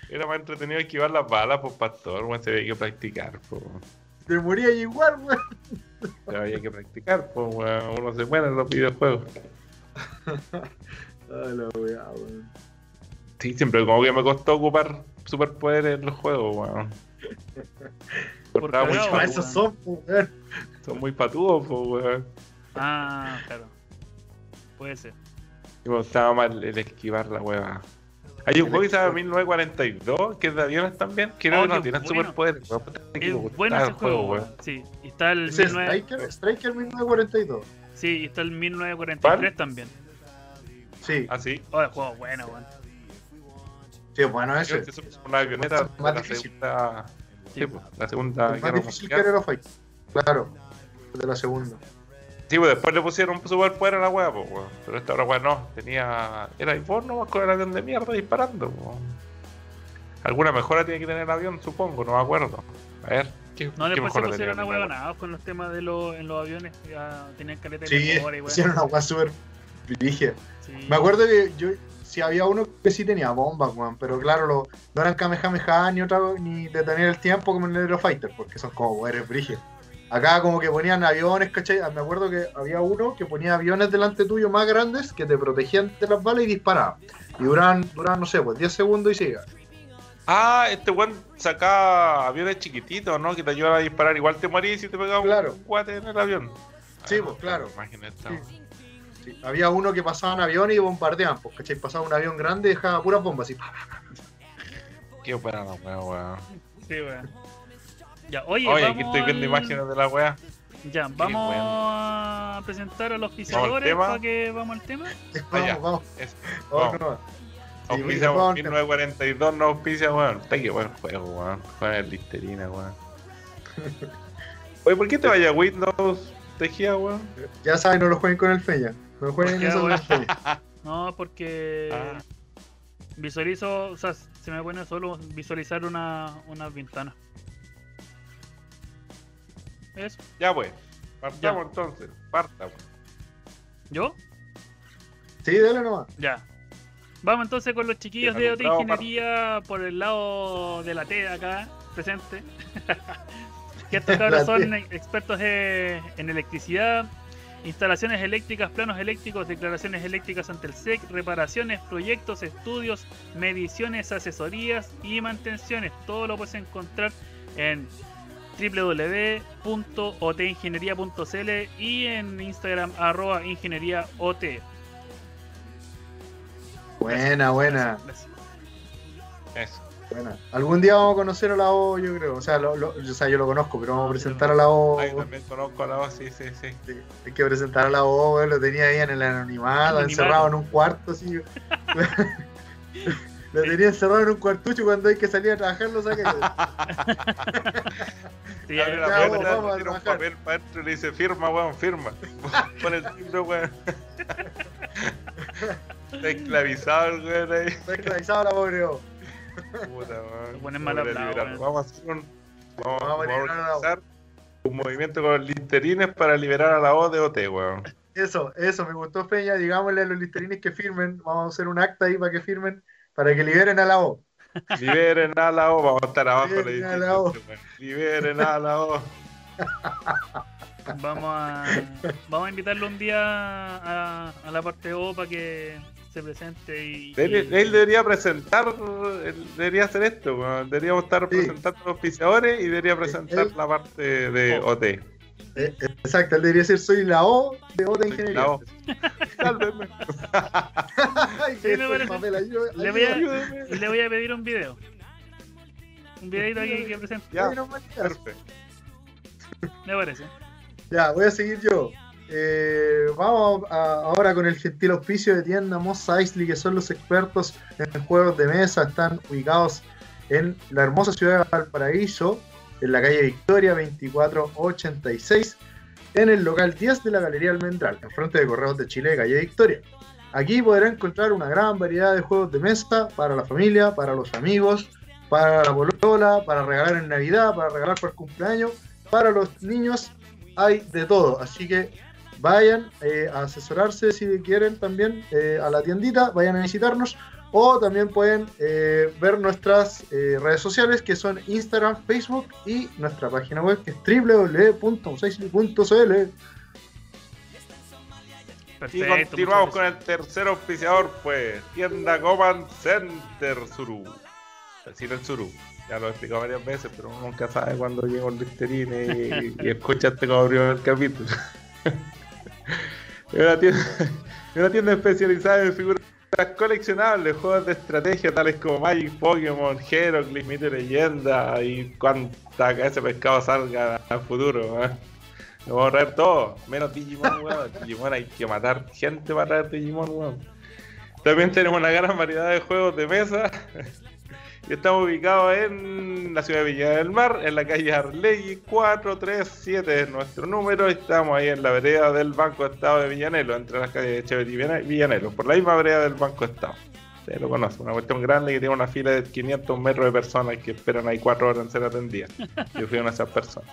Era más entretenido esquivar las balas, pues pastor, weón, se había que practicar, pues. Te moría igual, weón. Se había que practicar, pues weón, uno se muere en los videojuegos. Ah, la weá, weón. Sí, siempre como que me costó ocupar superpoderes en los juegos, weón. Por Estaba muy patudo. esos son, pues, weón. Son muy patudos, pues weón. Ah, claro. Puede ser. Y me gustaba más el, esquivar la hueva. Hay un juego que se llama esquivar. 1942, que es de aviones también, que Oh, no, no qué tienen bueno. superpoderes. Es bueno ese juego, weón. weón. Sí, y está el Ese 19... Striker, Striker 1942. Sí, y está el 1943 ¿Cuál? también. Sí, Ah, sí. Oh, el juego bueno, weón. Sí, es bueno ese. es una avioneta Más de la difícil. segunda. Sí. Pues, la segunda Es más guerra difícil que mundial. Aerofight. Claro, de la segunda. Sí, pues después le pusieron superpoder a la weá, pues, weón. Pero esta otra weá no, tenía. Era vos nomás con el avión de mierda disparando, weón. Alguna mejora tiene que tener el avión, supongo, no me acuerdo. A ver, ¿qué, No, qué después se pusieron a huevonados con los temas de los, en los aviones. Ya tenían caleta de Sí, mejora y weón. hicieron una weá súper brígida. Sí. Me acuerdo que yo, si había uno que sí tenía bombas, weón, pero claro, lo- no eran Kamehameha ni otra, ni detener el tiempo como en el Aerofighter, porque son como poderes brígidos. Acá como que ponían aviones, ¿cachai? Ah, Me acuerdo que había uno que ponía aviones delante tuyo más grandes que te protegían de las balas y disparaban. Y duraban, duraban no sé, pues 10 segundos y se iban. Ah, este weón sacaba aviones chiquititos, ¿no? Que te ayudan a disparar. Igual te morís si te pegaba Claro. un guate en el avión. Sí, Ah, pues, claro. Imagínate. Sí. Sí, Había uno que pasaban aviones y bombardeaban, pues, ¿cachai? Pasaba un avión grande y dejaba puras bombas así. Qué buena la weá, weón. Sí, weón. Ya, oye, Oye, vamos aquí estoy viendo al- imágenes de la weá. Ya, vamos a presentar a los tema? para que vamos al tema. Vamos, ya. vamos, Es, vamos, vamos. Sí, Auspicia, vamos, vamos. 1942 no auspicia, weón. Está que buen juego, weón. Juega el Listerina, weón. Oye, ¿por qué te vaya Windows, Tejía, weón? Ya saben, no lo jueguen con el Feña. No jueguen Ya, eso. No, porque Ah. visualizo, o sea, se me pone solo visualizar una, unas ventanas. Eso. Ya, pues. Partamos entonces. Parta. ¿Yo? Sí, dale nomás. Ya. Vamos entonces con los chiquillos de OT bravo, Ingeniería por el lado de la T acá, presente. que estos cabros son expertos en electricidad, instalaciones eléctricas, planos eléctricos, declaraciones eléctricas ante el SEC, reparaciones, proyectos, estudios, mediciones, asesorías y mantenciones. Todo lo puedes encontrar en www.otingeniería.cl y en Instagram arroba ingenieríaot. Buena, buena, Gracias. Eso. Buena. Algún día vamos a conocer a la O, yo creo. O sea, lo- lo- o sea, yo lo conozco, pero vamos a presentar a la O. Ay, también conozco a la voz, sí, sí, sí. Sí, Hay que presentar a la O, weón, lo tenía ahí en el anonimato, Anonimato. encerrado en un cuarto, así. lo tenía encerrado en un cuartucho cuando hay que salir a trabajar, lo saca. Sí, Abre la puerta, vamos a tira un papel para adentro y le dice firma, weón, firma. Pon el timbre, weón. Está esclavizado el weón ahí. Está esclavizado la pobre O. Puta, ponen Vamos mal a hablado, liberar. weón. Vamos a hacer un. Vamos, Vamos a organizar un movimiento con los listerines para liberar a la O de OT, weón. Eso, eso, me gustó Peña. Digámosle a los listerines que firmen. Vamos a hacer un acta ahí para que firmen, para que liberen a la O. Liberen a la O, vamos a estar abajo Liberen la a la O. Liberen a la O. Vamos a, vamos a invitarlo un día a, a la parte O para que se presente y, Él debería presentar, él debería hacer esto, deberíamos estar Sí. presentando los auspiciadores y debería presentar él- la parte de Oh. OT. Eh, exacto, él debería decir soy la O de O de ingeniería. La O. Sálveme, Ay, Sí, que me fue parece. papel, ayuda- Le voy a- ayuda. ayúdame. le voy a pedir un video. Un videito aquí que presente, Ya, perfecto. me parece. Ya, voy a seguir yo. Eh, vamos ahora con el gentil auspicio de tienda Moss Eisley, que son los expertos en juegos de mesa. Están ubicados en la hermosa ciudad de Valparaíso, en la calle Victoria 2486, en el local 10 de la Galería Almendral, en frente de Correos de Chile, calle Victoria. Aquí podrá encontrar una gran variedad de juegos de mesa para la familia, para los amigos, para la polola, para regalar en Navidad, para regalar por cumpleaños, para los niños hay de todo. Así que vayan eh, a asesorarse si quieren también eh, a la tiendita, vayan a visitarnos. O también pueden eh, ver nuestras eh, redes sociales que son Instagram, Facebook y nuestra página web que es www.musaisley.cl. Y continuamos con el tercer auspiciador, pues, tienda Command Center Suru. Decir el Suru. Ya lo he explicado varias veces, pero uno nunca sabe cuándo llega un listerine y, y escucha este como primer capítulo. Es una tienda, Una tienda especializada en figuras coleccionables, juegos de estrategia tales como Magic, Pokémon, Heroclix, Mito y Leyenda y cuanta que ese pescado salga al futuro. ¿eh? Lo vamos a traer todo, menos Digimon, weón. Digimon hay que matar gente para traer Digimon, weón. También tenemos una gran variedad de juegos de mesa. Y estamos ubicados en la ciudad de Villa del Mar, en la calle Arlegui 437 es nuestro número. Estamos ahí en la vereda del Banco Estado de Villanelo, entre las calles de Chevet y Villane- Villanelo, por la misma vereda del Banco Estado. Ustedes lo conocen, una cuestión grande que tiene una fila de 500 metros de personas que esperan ahí 4 horas en ser atendidas. Yo fui una de esas personas.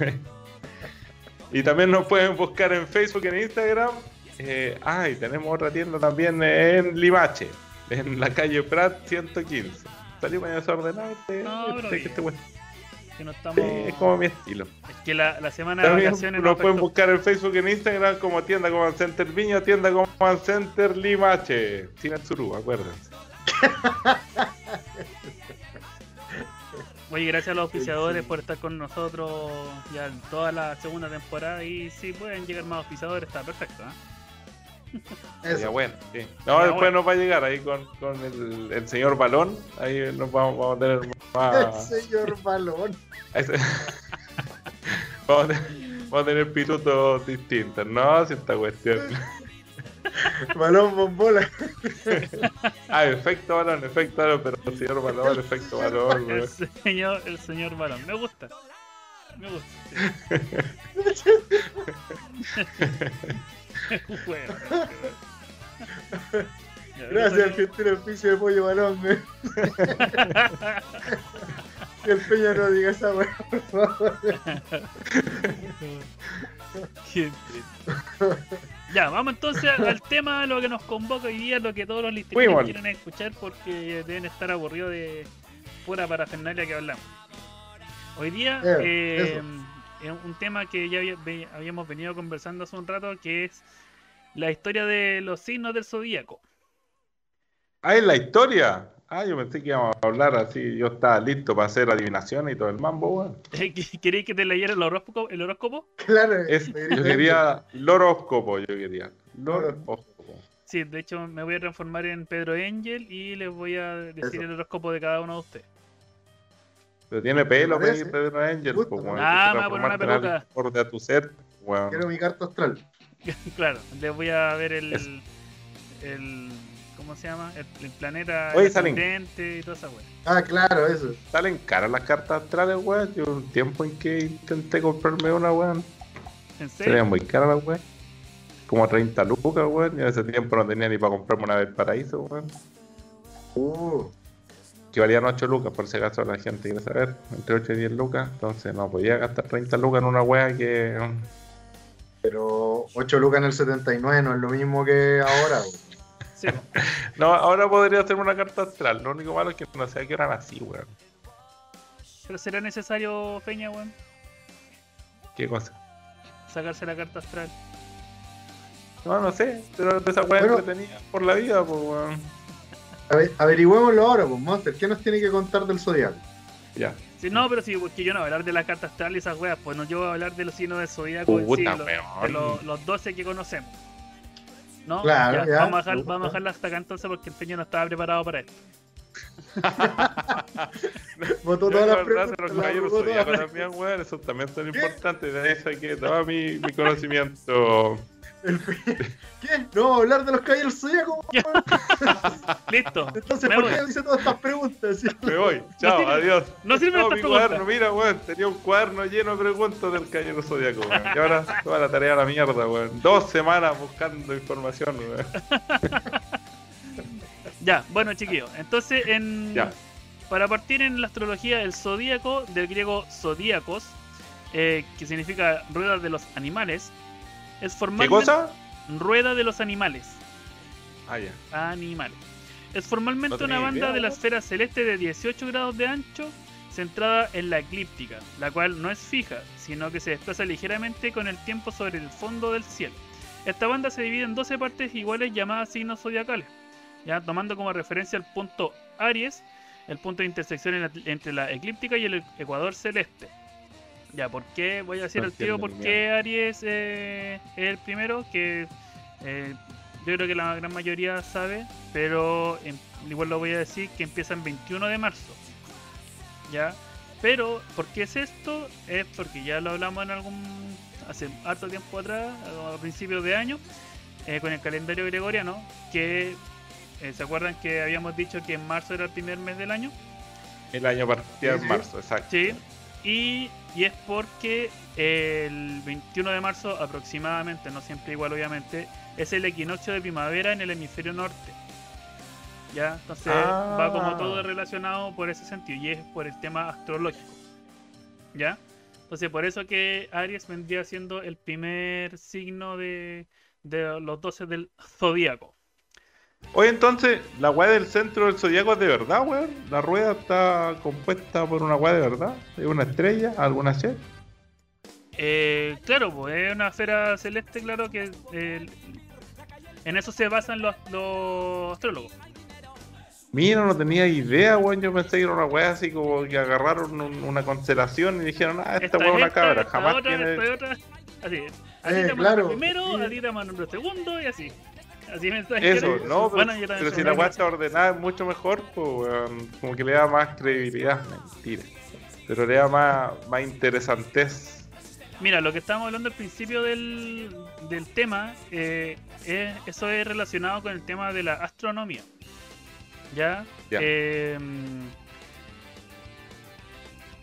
y también nos pueden buscar en Facebook, en Instagram. Eh, ah, y tenemos otra tienda también en Limache, en la calle Prat 115. Salí medio desordenado este, No, este- este. Que no estamos. Sí, es como mi estilo. Es que la, la semana de También vacaciones nos pueden buscar en Facebook, en Instagram como tienda Command Center Viña, tienda Command Center Limache. Sin el surú, acuérdense. Oye, gracias a los auspiciadores por estar con nosotros ya en toda la segunda temporada. Y si pueden llegar más auspiciadores, está perfecto. ¿eh? Sería Eso. bueno, sí. No, después bueno. nos va a llegar ahí con, con el, el señor Balón. Ahí nos vamos, vamos a tener El más. señor balón. Vamos, a tener, vamos a tener pitutos distintos, ¿no? Si esta cuestión. Balón bombola. Ah, efecto balón, efecto balón, pero el señor balón, efecto balón, El señor, el señor Balón. Me gusta. Me gusta. Bueno, Gracias el piso de pollo balón, güey. Que el peña no diga esa weá, por favor. Qué triste. Ya, vamos entonces al tema, lo que nos convoca hoy día, lo que todos los listeros quieren escuchar porque deben estar aburridos de pura parafernalia que hablamos. Hoy día, Eh, eh, es un tema que ya habíamos venido conversando hace un rato, que es la historia de los signos del zodíaco. Ah, es la historia. Ah, yo pensé que íbamos a hablar así. Yo estaba listo para hacer adivinaciones y todo el mambo, weón. ¿Queréis que te leyera el horóscopo? ¿El horóscopo? Claro, Es- yo quería loróscopo, yo quería. Loróscopo. Sí, de hecho me voy a transformar en Pedro Angel y les voy a decir Eso. el horóscopo de cada uno de ustedes. Pero tiene pelo, Me parece. Pedro Angel. Pues, weón. Ah, me voy a poner una peluca. a tu ser, weón. Quiero mi carta astral. claro, les voy a ver el, Eso. el ¿cómo se llama? El, el planeta Oye, el Salen. y toda esa wea. Ah, claro, eso. Salen caras las cartas astrales, weón. Yo un tiempo en que intenté comprarme una, weón. ¿En Serían serio? muy caras las weón. Como 30 lucas, weón. Y en ese tiempo no tenía ni para comprarme una del paraíso, weón. Uh, Que valían 8 lucas, por si acaso la gente quiere saber. Entre 8 y 10 lucas. Entonces no podía gastar 30 lucas en una wea que. pero 8 lucas en el 79 no es lo mismo que ahora. Sí. No, ahora podría hacerme una carta astral. Lo único malo es que no sé a qué hora nací, weón. pero será necesario, Peña, weón, ¿Qué cosa? sacarse la carta astral. No, no sé. Pero de esa wea Bueno. entretenida por la vida, pues, weón. Averigüémoslo ahora, pues, Monster. ¿Qué nos tiene que contar del zodiaco? Ya. Sí, no, pero sí, porque yo no voy a hablar de la carta astral y esas weas, pues no, yo voy a hablar de los signos del zodíaco en sí, los- de los, los 12 que conocemos. ¿No? Claro, ya, vamos, a dejar, vamos a dejarla hasta acá entonces porque el Peña no estaba preparado para esto. Votó todas las la verdad, preguntas. los las caballeros también, weón. Esos también son importantes. De ahí saqué todo mi, mi conocimiento. El ¿Qué? No, vamos a hablar de los caballeros zodiacos. Ya. Listo. Entonces, Me ¿por voy. qué dice todas estas preguntas? Me voy. Chao, sirve. adiós. No sirve No, esta mi pregunta. cuaderno, mira, weón, tenía un cuaderno lleno de preguntas del caballero zodiaco, weón. Y ahora toda la tarea a la mierda, weón. Dos semanas buscando información, weón. Ya, bueno chiquillos, entonces en Ya. para partir en la astrología el zodíaco del griego zodíacos, eh, que significa rueda de los animales, es ¿Qué formalmente cosa? rueda de los animales, Ah, ya. animales. Es formalmente No una banda idea, de la esfera celeste de 18 grados de ancho, centrada en la eclíptica, la cual no es fija, sino que se desplaza ligeramente con el tiempo sobre el fondo del cielo. Esta banda se divide en 12 partes iguales llamadas signos zodiacales, ya tomando como referencia el punto Aries, el punto de intersección en la- entre la eclíptica y el ecuador celeste. Ya, ¿por qué? Voy a decir al entiendo por qué Aries eh, es el primero, que Eh, yo creo que la gran mayoría sabe, pero em, igual lo voy a decir que empieza el 21 de marzo. ¿Ya? Pero, ¿por qué es esto? Es porque ya lo hablamos en algún. hace harto tiempo atrás, a principios de año, eh, con el calendario gregoriano, que. eh, ¿Se acuerdan que habíamos dicho que en marzo era el primer mes del año? El año partía Sí, en sí. marzo, exacto. Sí. Y, y es porque el 21 de marzo aproximadamente, no siempre igual obviamente, es el equinoccio de primavera en el hemisferio norte. ¿Ya? Entonces Ah. va como todo relacionado por ese sentido y es por el tema astrológico. ¿Ya? Entonces por eso que Aries vendría siendo el primer signo de, de los 12 del zodíaco. Oye, entonces, ¿la weá del centro del zodiaco es de verdad, weón? ¿La rueda está compuesta por una weá de verdad? ¿Es una estrella? ¿Alguna set? Eh, claro, pues es una esfera celeste, claro que eh, en eso se basan los, los astrólogos. Mira, no tenía idea, weón. Yo pensé que era una weá así como que agarraron un- una constelación y dijeron, ah, esta weá es una esta, cabra. esta Jamás otra, tiene. esta otra. Así es. A ti Eh, te mandan claro, primero, sí. a ti te mandan segundo y así. Así me está Eso, no, pero, Bueno, si la weá está ordenada es mucho mejor, pues. Como que le da más credibilidad. Mentira. Pero le da más, más interesantez. Mira, lo que estábamos hablando al principio del, del tema, eh, es- eso es relacionado con el tema de la astronomía. ¿Ya? Ya. Eh,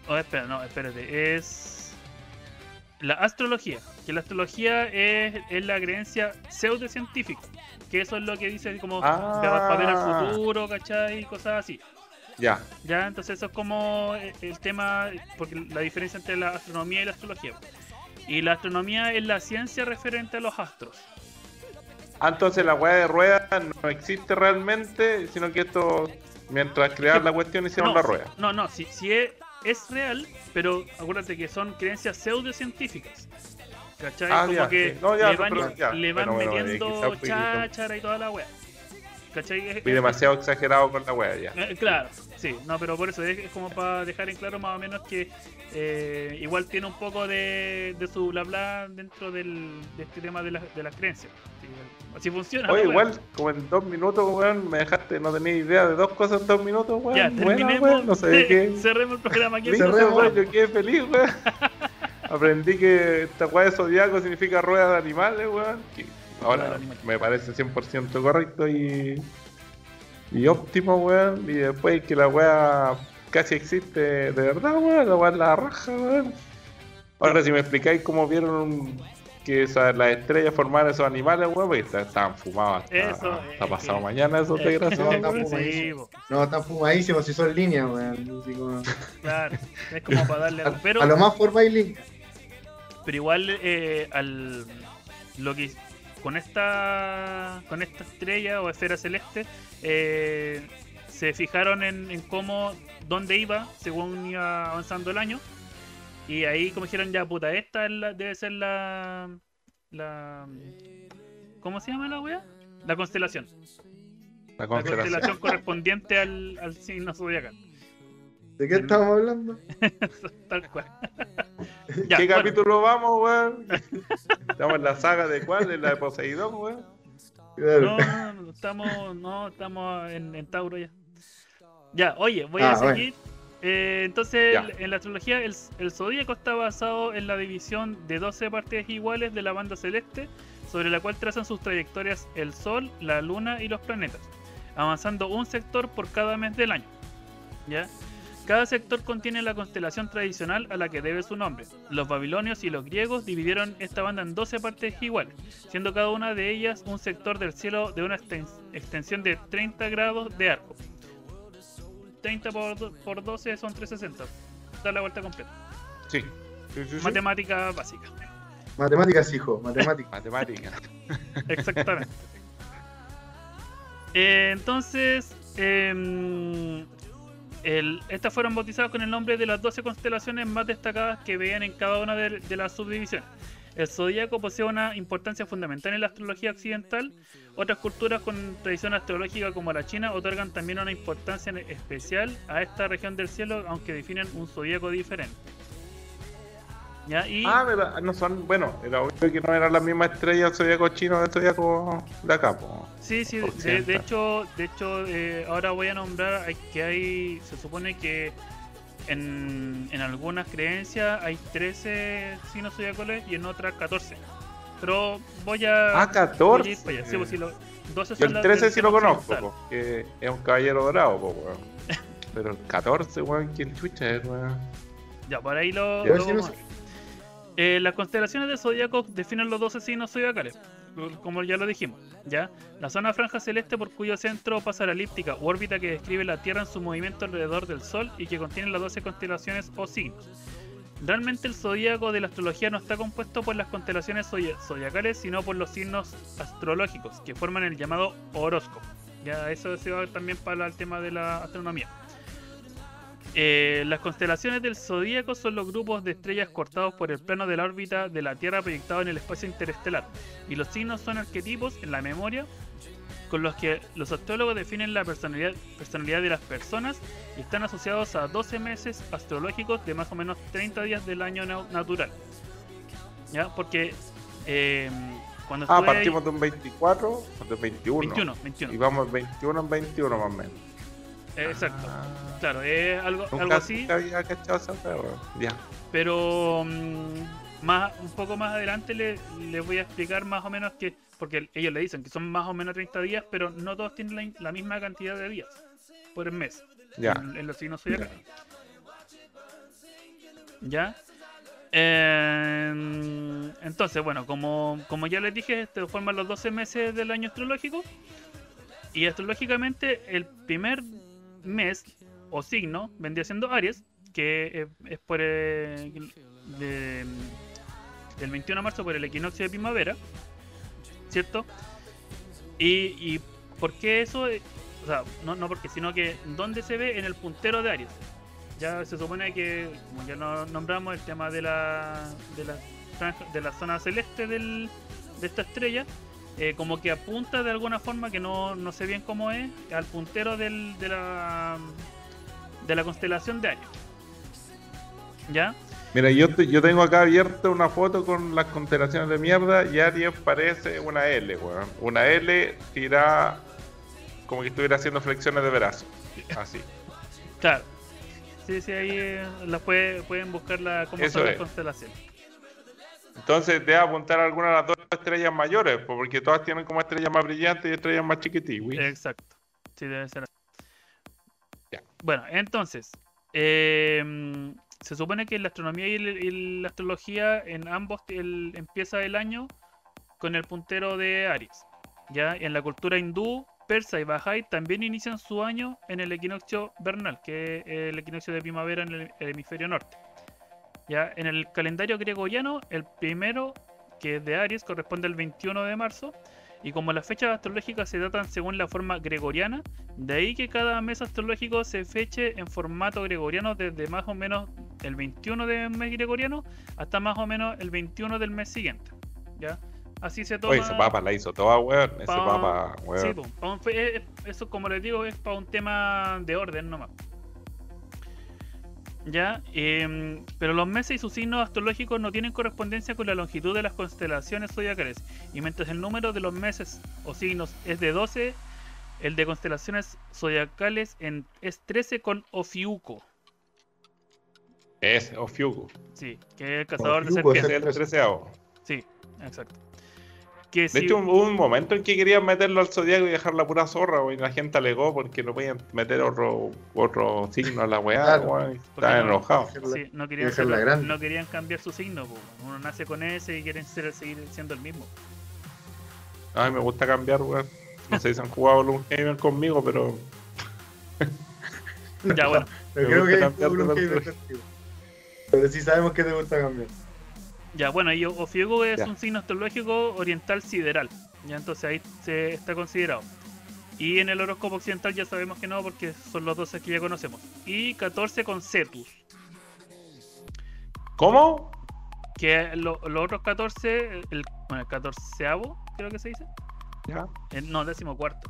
oh, espera, no, espérate. Es la astrología. Que la astrología es, es la creencia pseudocientífica. Que eso es lo que dice como Ah. para ver el futuro, ¿cachai? Y cosas así. Ya. Ya, entonces eso es como el, el tema, porque la diferencia entre la astronomía y la astrología. Y la astronomía es la ciencia referente a los astros. Ah, entonces la weá de rueda no existe realmente, sino que esto, mientras creaban la cuestión, hicieron no, la rueda. No, no, sí, sí es, es real, pero acuérdate que son creencias pseudocientíficas. ¿Cachai? Ah, como ya, que sí. No, ya, le van, pero ya. le van Bueno, bueno, metiendo fui- cháchara y toda la wea. ¿Cachai? Fui demasiado exagerado con la weá ya. Eh, claro, sí, no, pero por eso es, como para dejar en claro más o menos que eh, igual tiene un poco de, de su bla bla dentro del, de este tema de, la- de las creencias. Sí, así funciona. Oye, wea. igual, como en dos minutos, weón, me dejaste, no tenía idea de dos cosas en dos minutos, weón. Ya, Buena, terminemos. weón, no sé de qué. Cerremos el programa aquí. Weón, weón. yo quedé feliz, weón. Aprendí que esta weá de zodiaco significa rueda de animales, weón. Ahora me parece 100% correcto y, y óptimo, weón. Y después que la weá casi existe de verdad, weón. La weá es la raja, weón. Ahora, si me explicáis cómo vieron que esa- las estrellas formaban esos animales, weón, porque está- estaban fumados hasta, Eso, hasta eh, pasado mañana esos Eh, desgraciados. está weón. sí, po, No, están fumadísimos si son líneas, weón. Como- claro. Es como para darle. A, Pero, a lo más forma y link. pero igual eh, al lo que con esta con esta estrella o esfera celeste eh, se fijaron en, en cómo dónde iba según iba avanzando el año y ahí como dijeron ya puta esta es la- debe ser la la ¿cómo se llama la wea? La constelación. La La constelación. constelación correspondiente al, al signo zodiacal. ¿De qué estamos hablando? Tal cual. ¿Qué Ya, bueno. capítulo vamos, weón? Estamos en la saga de cuál, en la de Poseidón, weón. Claro. No, no, no, estamos, no, estamos en, en Tauro ya. Ya, oye, voy Ah, a seguir. Eh, entonces, Ya. en la astrología, el, el zodíaco está basado en la división de 12 partes iguales de la banda celeste, sobre la cual trazan sus trayectorias el Sol, la Luna y los planetas, avanzando un sector por cada mes del año. ¿Ya? Cada sector contiene la constelación tradicional a la que debe su nombre. Los babilonios y los griegos dividieron esta banda en 12 partes iguales, siendo cada una de ellas un sector del cielo de una exten- extensión de 30 grados de arco. 30 por, por 12 son 360. Da la vuelta completa. Sí. Sí, sí, sí. Matemática básica. Matemáticas, hijo, matemáticas. Matemática. Exactamente. Eh, entonces, em, estas fueron bautizadas con el nombre de las 12 constelaciones más destacadas que veían en cada una de, las subdivisiones. El zodíaco posee una importancia fundamental en la astrología occidental. Otras culturas con tradición astrológica como la China otorgan también una importancia especial a esta región del cielo, aunque definen un zodíaco diferente. ¿Ya? Y Ah, pero no son, bueno, era obvio que no eran las mismas estrellas zodiaco chino del zodiaco de acá, po. sí, sí, de, de hecho, de hecho eh, ahora voy a nombrar hay- que hay, se supone que en, en algunas creencias hay 13 signos zodiacales y en otras 14. Pero voy a... Ah, voy a 14. ir. Sí, pues, sí, lo- 12 Yo el las 13 del sí lo conozco, occidental. po, que es un caballero dorado, po, weón. Pero el 14, weón, ¿quién chucha es, weón? Ya, por ahí lo... Ya, lo Eh, las constelaciones del zodiaco definen los 12 signos zodiacales, como ya lo dijimos. ¿ya? La zona franja celeste por cuyo centro pasa la elíptica u órbita que describe la Tierra en su movimiento alrededor del Sol y que contiene las 12 constelaciones o signos. Realmente el zodíaco de la astrología no está compuesto por las constelaciones zodia- zodiacales, sino por los signos astrológicos que forman el llamado horóscopo. Ya eso se va también para el tema de la astronomía. Eh, las constelaciones del zodíaco son los grupos de estrellas cortados por el plano de la órbita de la Tierra proyectado en el espacio interestelar. Y los signos son arquetipos en la memoria con los que los astrólogos definen la personalidad, personalidad de las personas y están asociados a 12 meses astrológicos de más o menos 30 días del año natural. ¿Ya? Porque eh, cuando Ah, ahí- partimos de un 24 o de 21. 21, 21. Y vamos 21 en 21 más o menos. Exacto. Ah, Claro, es algo, nunca, algo así. había cachado. Ya. pero mm, más un poco más adelante le- les voy a explicar más o menos que porque ellos le dicen que son más o menos 30 días pero no todos tienen la, la misma cantidad de días por mes Ya. en, en los signos zodiacales ya Eh, entonces bueno como, como ya les dije este forman los 12 meses del año astrológico y astrológicamente el primer mes o signo vendría siendo Aries que es, es por eh, de- del 21 de marzo por el equinoccio de primavera, ¿cierto? Y, y ¿por qué eso? Eh, O sea, no, no porque, sino que ¿dónde se ve? En el puntero de Aries. Ya se supone que, como ya no nombramos, el tema de la, de la, de la zona celeste del, de esta estrella, eh, como que apunta de alguna forma, que no, no sé bien cómo es, al puntero del, de, la, de la constelación de Aries. ¿Ya? Mira, yo, te- yo tengo acá abierta una foto con las constelaciones de mierda y Aries parece una L, weón. Una L tirada como que estuviera haciendo flexiones de brazo. Así. Claro. Sí, sí, ahí eh, las puede- pueden buscar la, cómo Eso son las es. constelaciones. Entonces debe apuntar a alguna de las dos estrellas mayores, porque todas tienen como estrellas más brillantes y estrellas más chiquititas. Exacto. Sí, debe ser así. Ya. Bueno, entonces, eh, se supone que la astronomía y, el- y la astrología en ambos el- empieza el año con el puntero de Aries. Ya en la cultura hindú, persa y bajay también inician su año en el equinoccio vernal, que es el equinoccio de primavera en el, el hemisferio norte. Ya en el calendario gregoriano, el primero, que es de Aries, corresponde al 21 de marzo. Y como las fechas astrológicas se datan según la forma gregoriana, de ahí que cada mes astrológico se feche en formato gregoriano desde más o menos el 21 del mes gregoriano hasta más o menos el 21 del mes siguiente. ¿Ya? Así se toma. Oye, ese papa la hizo toda, weón. Ese pa- papa, weón. Sí, po, pa un- fue- es- eso como les digo es para un tema de orden nomás. Ya, Em, pero los meses y sus signos astrológicos no tienen correspondencia con la longitud de las constelaciones zodiacales. Y mientras el número de los meses o signos es de 12, el de constelaciones zodiacales en- es 13 con Ofiuco. Es Ofiuco. Sí, que es el cazador de Que es serpientes. el. Sí, exacto. Que De si- hecho, hubo un momento en que querían meterlo al zodiaco y dejar la pura zorra, weón, y la gente alegó porque no podían meter otro, otro signo a la weá, Claro. weón, y Porque estaban no- enojados. Sí, no querían, no cambiar su signo. po. Uno nace con ese y quieren ser, seguir siendo el mismo. Ay, me gusta cambiar, weón. No sé si han jugado Loom Gamer conmigo, pero Ya, bueno. Pero creo que hay. Pero sí sabemos que te gusta cambiar. Ya, bueno, y Ofiuco es Ya. un signo astrológico oriental sideral. Ya, entonces ahí se está considerado. Y en el horóscopo occidental ya sabemos que no, porque son los 12 que ya conocemos. Y 14 con Cetus. ¿cómo? Que lo- los otros 14, el, bueno, el 14 creo que se dice. Ya, El- no, décimo cuarto.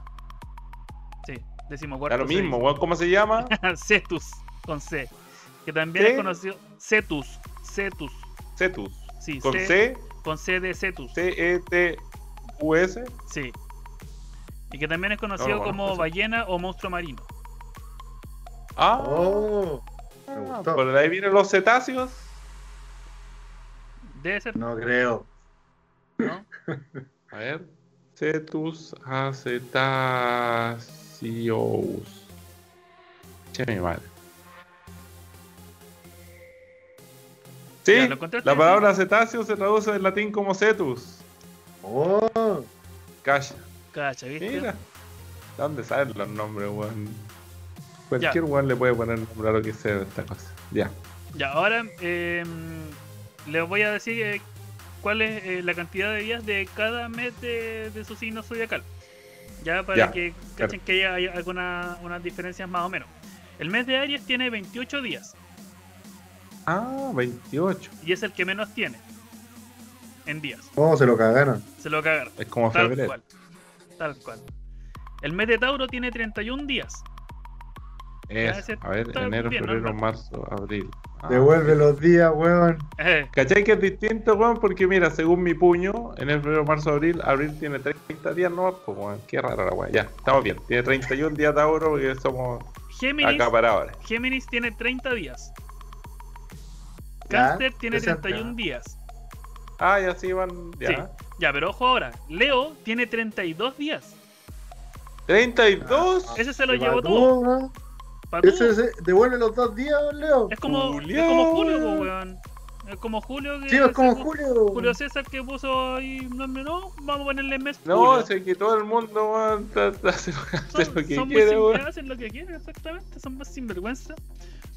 Sí, décimo cuarto. lo se mismo, dice. ¿cómo se llama? Cetus con C. Que también ¿Qué? es conocido. Cetus. Cetus. Cetus. Sí, Con C, C, con C de Cetus. C-E-T-U-S. Sí. Y que también es conocido No como ballena o monstruo marino. Ah, Oh, me gustó. por ahí vienen los cetáceos. Debe ser, No creo. ¿no? A ver. Cetus acetaceus. Che, mi madre. Sí, la palabra cetáceo se traduce en latín como cetus. Oh, Calla. Cacha, ¿viste? Mira. ¿De dónde salen los nombres, weón? Cualquier weón le puede poner nombre a lo que sea de esta cosa. Ya. Ya, ahora eh, les voy a decir eh, cuál es eh, la cantidad de días de cada mes de, de su signo zodiacal. Ya para Ya, que cachen que hay, hay algunas unas diferencias más o menos. El mes de Aries tiene 28 días Ah, 28. y es el que menos tiene en días. oh, se lo cagaron. Se lo cagaron. Es como Tal febrero. cual. Tal cual. El mes de Tauro tiene 31 días. Eso. ese A ver, enero, bien, ¿no? febrero, marzo, abril. Ah. Devuelve los días, weón. Eh, ¿Cachai que es distinto, weón? Porque mira, según mi puño, enero, febrero, marzo, abril, abril tiene 30 días nomás, pues weón, qué rara la weón. Ya, estamos bien. Tiene 31 días Tauro porque somos Géminis, acaparadores. Géminis tiene 30 días. Cáncer tiene presente. 31 días. Ah, ya sí van, ya. Sí. Ya, pero ojo ahora. Leo tiene 32 días. 32. Ese se lo llevó todo. todo. Ese se devuelve los dos días, Leo. Es como, Julio. es como Julio, weón. Es como Julio que Sí, es como Julio. Julio César que puso ahí nombre, no, vamos a ponerle mes No, Julio. sé que todo el mundo weón, hace, lo que quiere, weón. hacen lo que quieren, exactamente, son más sinvergüenza.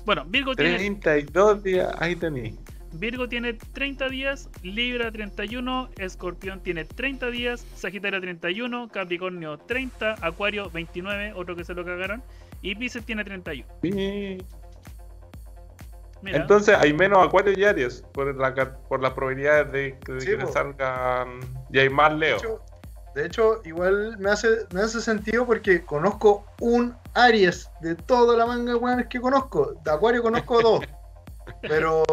Bueno, Virgo tiene, 32 días, ahí tenéis. Virgo tiene 30 días, Libra 31, Escorpión tiene 30 días, Sagitario 31, Capricornio 30, Acuario 29, otro que se lo cagaron, y Pisces tiene 31. Sí. Mira, Entonces hay menos acuarios y aries por, la, por las probabilidades de, que- de Sí, que le salgan. Y hay más De Leo. hecho, de hecho, igual me hace, me hace sentido porque conozco un Aries de toda la manga de weones que conozco. De Acuario conozco dos. Pero,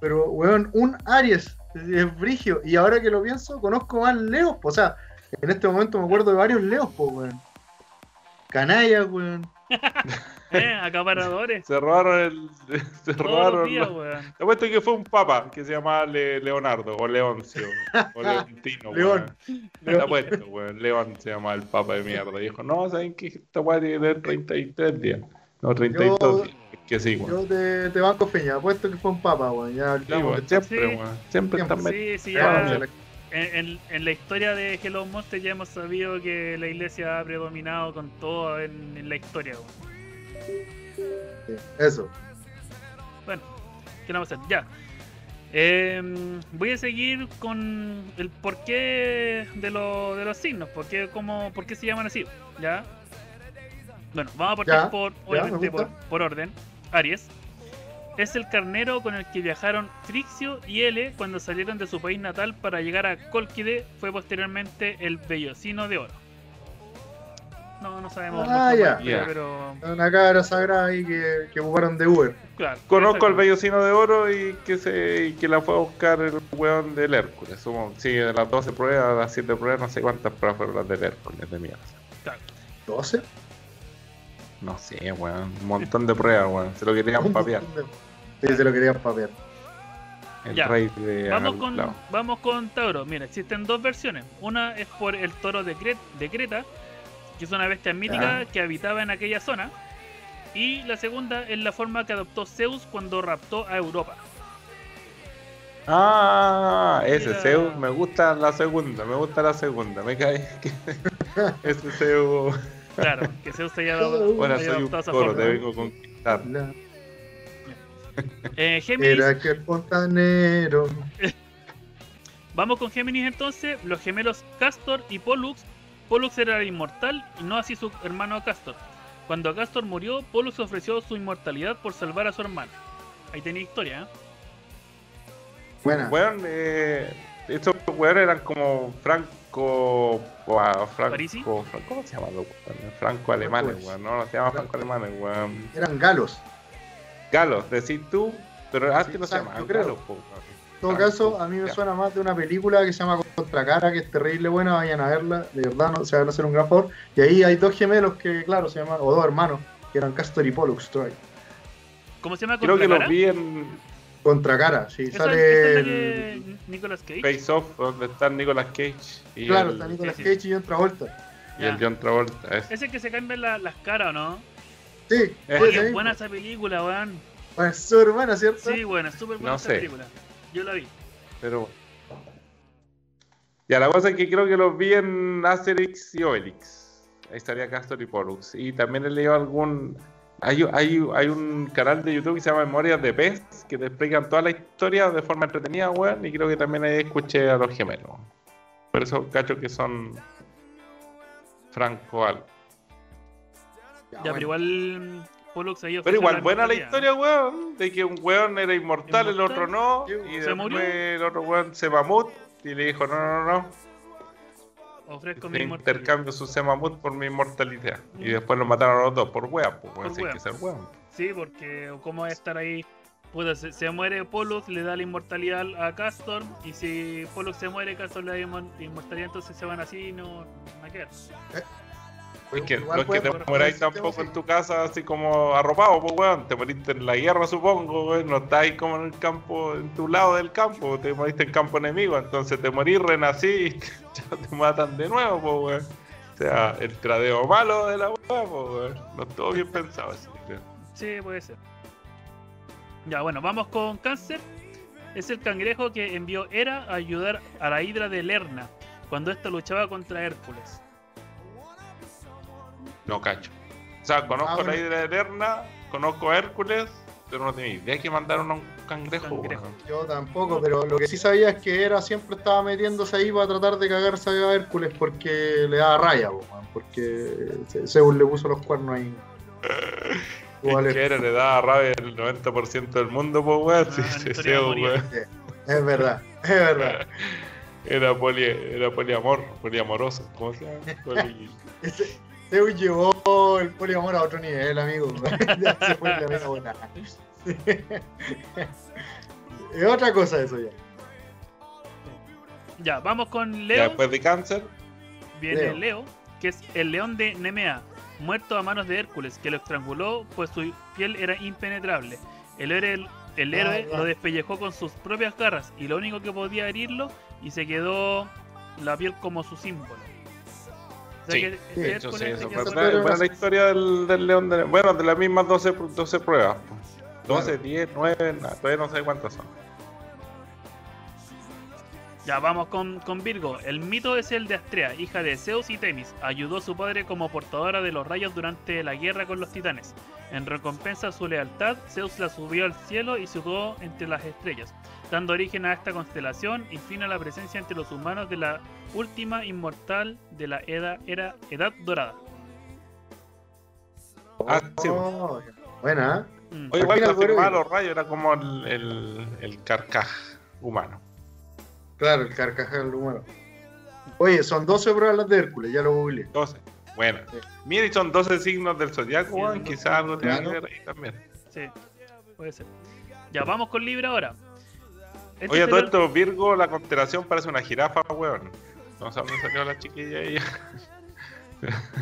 pero, weón, un Aries es brigio. Y ahora que lo pienso, conozco más Leos. po. O sea, en este momento me acuerdo de varios Leos, pues, weón. Canalla, weón. eh, acaparadores. Se robaron el. Se Todos los robaron. días, weón. Te apuesto que fue un papa que se llamaba Le- Leonardo o Leoncio o Leontino. León. Te apuesto, weón. León se llama el papa de mierda. Y dijo, no, ¿saben qué? Esta weá tiene que tener 33 días. No, 32 Yo- días. Es que sí, weón. Yo te, te banco feña, apuesto que fue un papa, weón. Ya Sí, weón, siempre, Sí. weón. Siempre están metidos. Sí, sí, Ah, ya. En, en- en la historia de Hello Monster ya hemos sabido que la iglesia ha predominado con todo en, en la historia. Sí, Eso. Bueno, ¿qué vamos a hacer? Ya. Em, voy a seguir con el porqué de, lo- de los signos, por qué, cómo, por qué se llaman así, ¿ya? Bueno, vamos a partir Ya, por, me obviamente, por, gusta. por orden. Aries. Es el carnero con el que viajaron Frixio y Ele cuando salieron de su país natal para llegar a Colquide. Fue posteriormente el Bellocino de Oro. No, no sabemos. Ah, ya. pero Una cabra sagrada ahí que, que ocuparon de Uber. claro. Conozco al. Bellocino de Oro y que se y que la fue a buscar el weón del Hércules. Sí, de las 12 pruebas, las 7 pruebas, no sé cuántas pruebas fueron las del Hércules de mierda. Claro. ¿12? No sé, weón. Un montón de pruebas, weón. Se lo querían papear. Sí, se lo querían papear. El Ya. rey de Vamos con, lado. vamos con Tauro. Mira, existen dos versiones. Una es por el toro de, Cre- de Creta, que es una bestia mítica que habitaba en aquella zona. Y la segunda es la forma que adoptó Zeus cuando raptó a Europa. Ah, ese Mira. Zeus, me gusta la segunda, me gusta la segunda, me cae. que- ese Zeus, Claro, que Zeus haya, dado- haya soy un toro, te vengo a conquistar. La- Eh, Géminis, Era que el fontanero. vamos con Géminis entonces. Los gemelos Castor y Pollux. Pollux era el inmortal y no así su hermano Castor. Cuando Castor murió, Pollux ofreció su inmortalidad por salvar a su hermano. Ahí tenía historia, ¿eh? Buena. Weón, eh, estos weones eran como franco. Wow, ¿Parisi? franco. Fran- ¿Cómo se llaman los weones? Franco alemanes, weón. No, no se llaman franco alemanes, weón. Eran galos. Galos, decís tú, pero antes no se creo. galos, po, weón. todo caso, a mí me suena más de una película que se llama Contracara, que es terrible buena, vayan a verla, de verdad, no, se van a hacer un gran favor. Y ahí hay dos gemelos que, claro, se llaman, o dos hermanos, que eran Castor y Pollux, Troy. ¿Cómo se llama? Creo que los vi en Contracara, sí, sale esa es la el- que Nicolas Cage. Face Off, donde están Nicolas Cage y, Claro, el, está Nicolas sí, sí. Cage y John Travolta. y el. John Travolta. es- Ese que se cambian la- las caras, ¿o no? Sí, Oye, es buena mismo. esa película, weón. Bueno, es súper buena, ¿cierto? Sí, bueno, es súper buena No esa sé. película. Yo la vi. Pero ya la cosa es que creo que los vi en Asterix y Obelix. Ahí estaría Castor y Pollux. Y también he leído algún. Hay, hay, hay un canal de YouTube que se llama Memorias de Pez que te explican toda la historia de forma entretenida, weón. Y creo que también ahí escuché a los gemelos. Por eso cacho que son Franco algo. Ya, bueno. pero igual mm, Pollux ahí Pero igual, buena la historia, weón. De que un weón era inmortal, el otro no. Y se después murió. el otro weón se mamut. Y le dijo, no, no, no, no. Ofrezco mi intercambio su Semamut por mi inmortalidad. Y Mm. después lo mataron a los dos por wea, pues weón, Por hay que ser weón. Sí, porque cómo es estar ahí. Puta, se, se muere Pollux, le da la inmortalidad a Castor. Y si Pollux se muere, Castor le da inmor- inmortalidad, entonces se van así y no. no queda. Es que no es que te puede- tampoco en tu casa así como arropado, pues weón. Te moriste en la guerra, supongo, weón. No estáis como en el campo, en tu lado del campo. Te moriste en campo enemigo. Entonces te morís, renací y ya te matan de nuevo, pues weón. O sea, el tradeo malo de la weá, pues weón. No estuvo bien pensado así, creo. Sí, puede ser. Ya, bueno, vamos con Cáncer. Es el cangrejo que envió Hera a ayudar a la hidra de Lerna cuando ésta luchaba contra Hércules. No cacho. O sea, conozco Ah, bueno. la hidra eterna, conozco a Hércules, pero no tenía idea que mandaron a un cangrejo. Cangrejo. Yo tampoco, pero lo que sí sabía es que era siempre estaba metiéndose ahí para tratar de cagarse a Hércules porque le daba raya, po, man, porque Ze- Zeus le puso los cuernos ahí. Igual Es que era, le daba rabia el 90% del mundo, pues weón. Ah, Sí, sí, es verdad, es verdad. Era, poli, era poliamor, poliamoroso. ¿Cómo se llama? Poli- Zeus llevó el poliamor a otro nivel, amigo. ya se fue la buena. es otra cosa eso ya. Ya, vamos con Ya Leo. después de cáncer, Viene Leo. Leo, que es el león de Nemea, muerto a manos de Hércules, que lo estranguló pues su piel era impenetrable. El héroe, el héroe Ah, lo despellejó con sus propias garras y lo único que podía herirlo y se quedó la piel como su símbolo. Sí, que sí, de hecho, Hércules sí, eso buena la historia del, del león de. Bueno, de las mismas 12, pr- 12 pruebas. pues. 12, 10, 9, nada, todavía no sé cuántas son. Ya vamos con, con Virgo. El mito es el de Astrea, hija de Zeus y Temis. Ayudó a su padre como portadora de los rayos durante la guerra con los titanes. En recompensa a su lealtad, Zeus la subió al cielo y situó entre las estrellas, dando origen a esta constelación y fin a la presencia entre los humanos de la última inmortal de la edad, era, edad dorada. Ah, sí. Oh, buena, ¿eh? Mm. Oye, igual los rayos era como el, el, el carcaj humano. Claro, el carcajal humano. Oye, son 12 pruebas las de Hércules, ya lo googleé. 12. Bueno. Sí. Mira, y son 12 signos del zodiaco, Sí, weón. son Quizás 12 algo tenga que ver ahí también. Sí, puede ser. Ya vamos con Libra ahora. Este Oye, todo el- esto, Virgo, la constelación parece una jirafa, weón. No sé dónde salió la chiquilla ahí.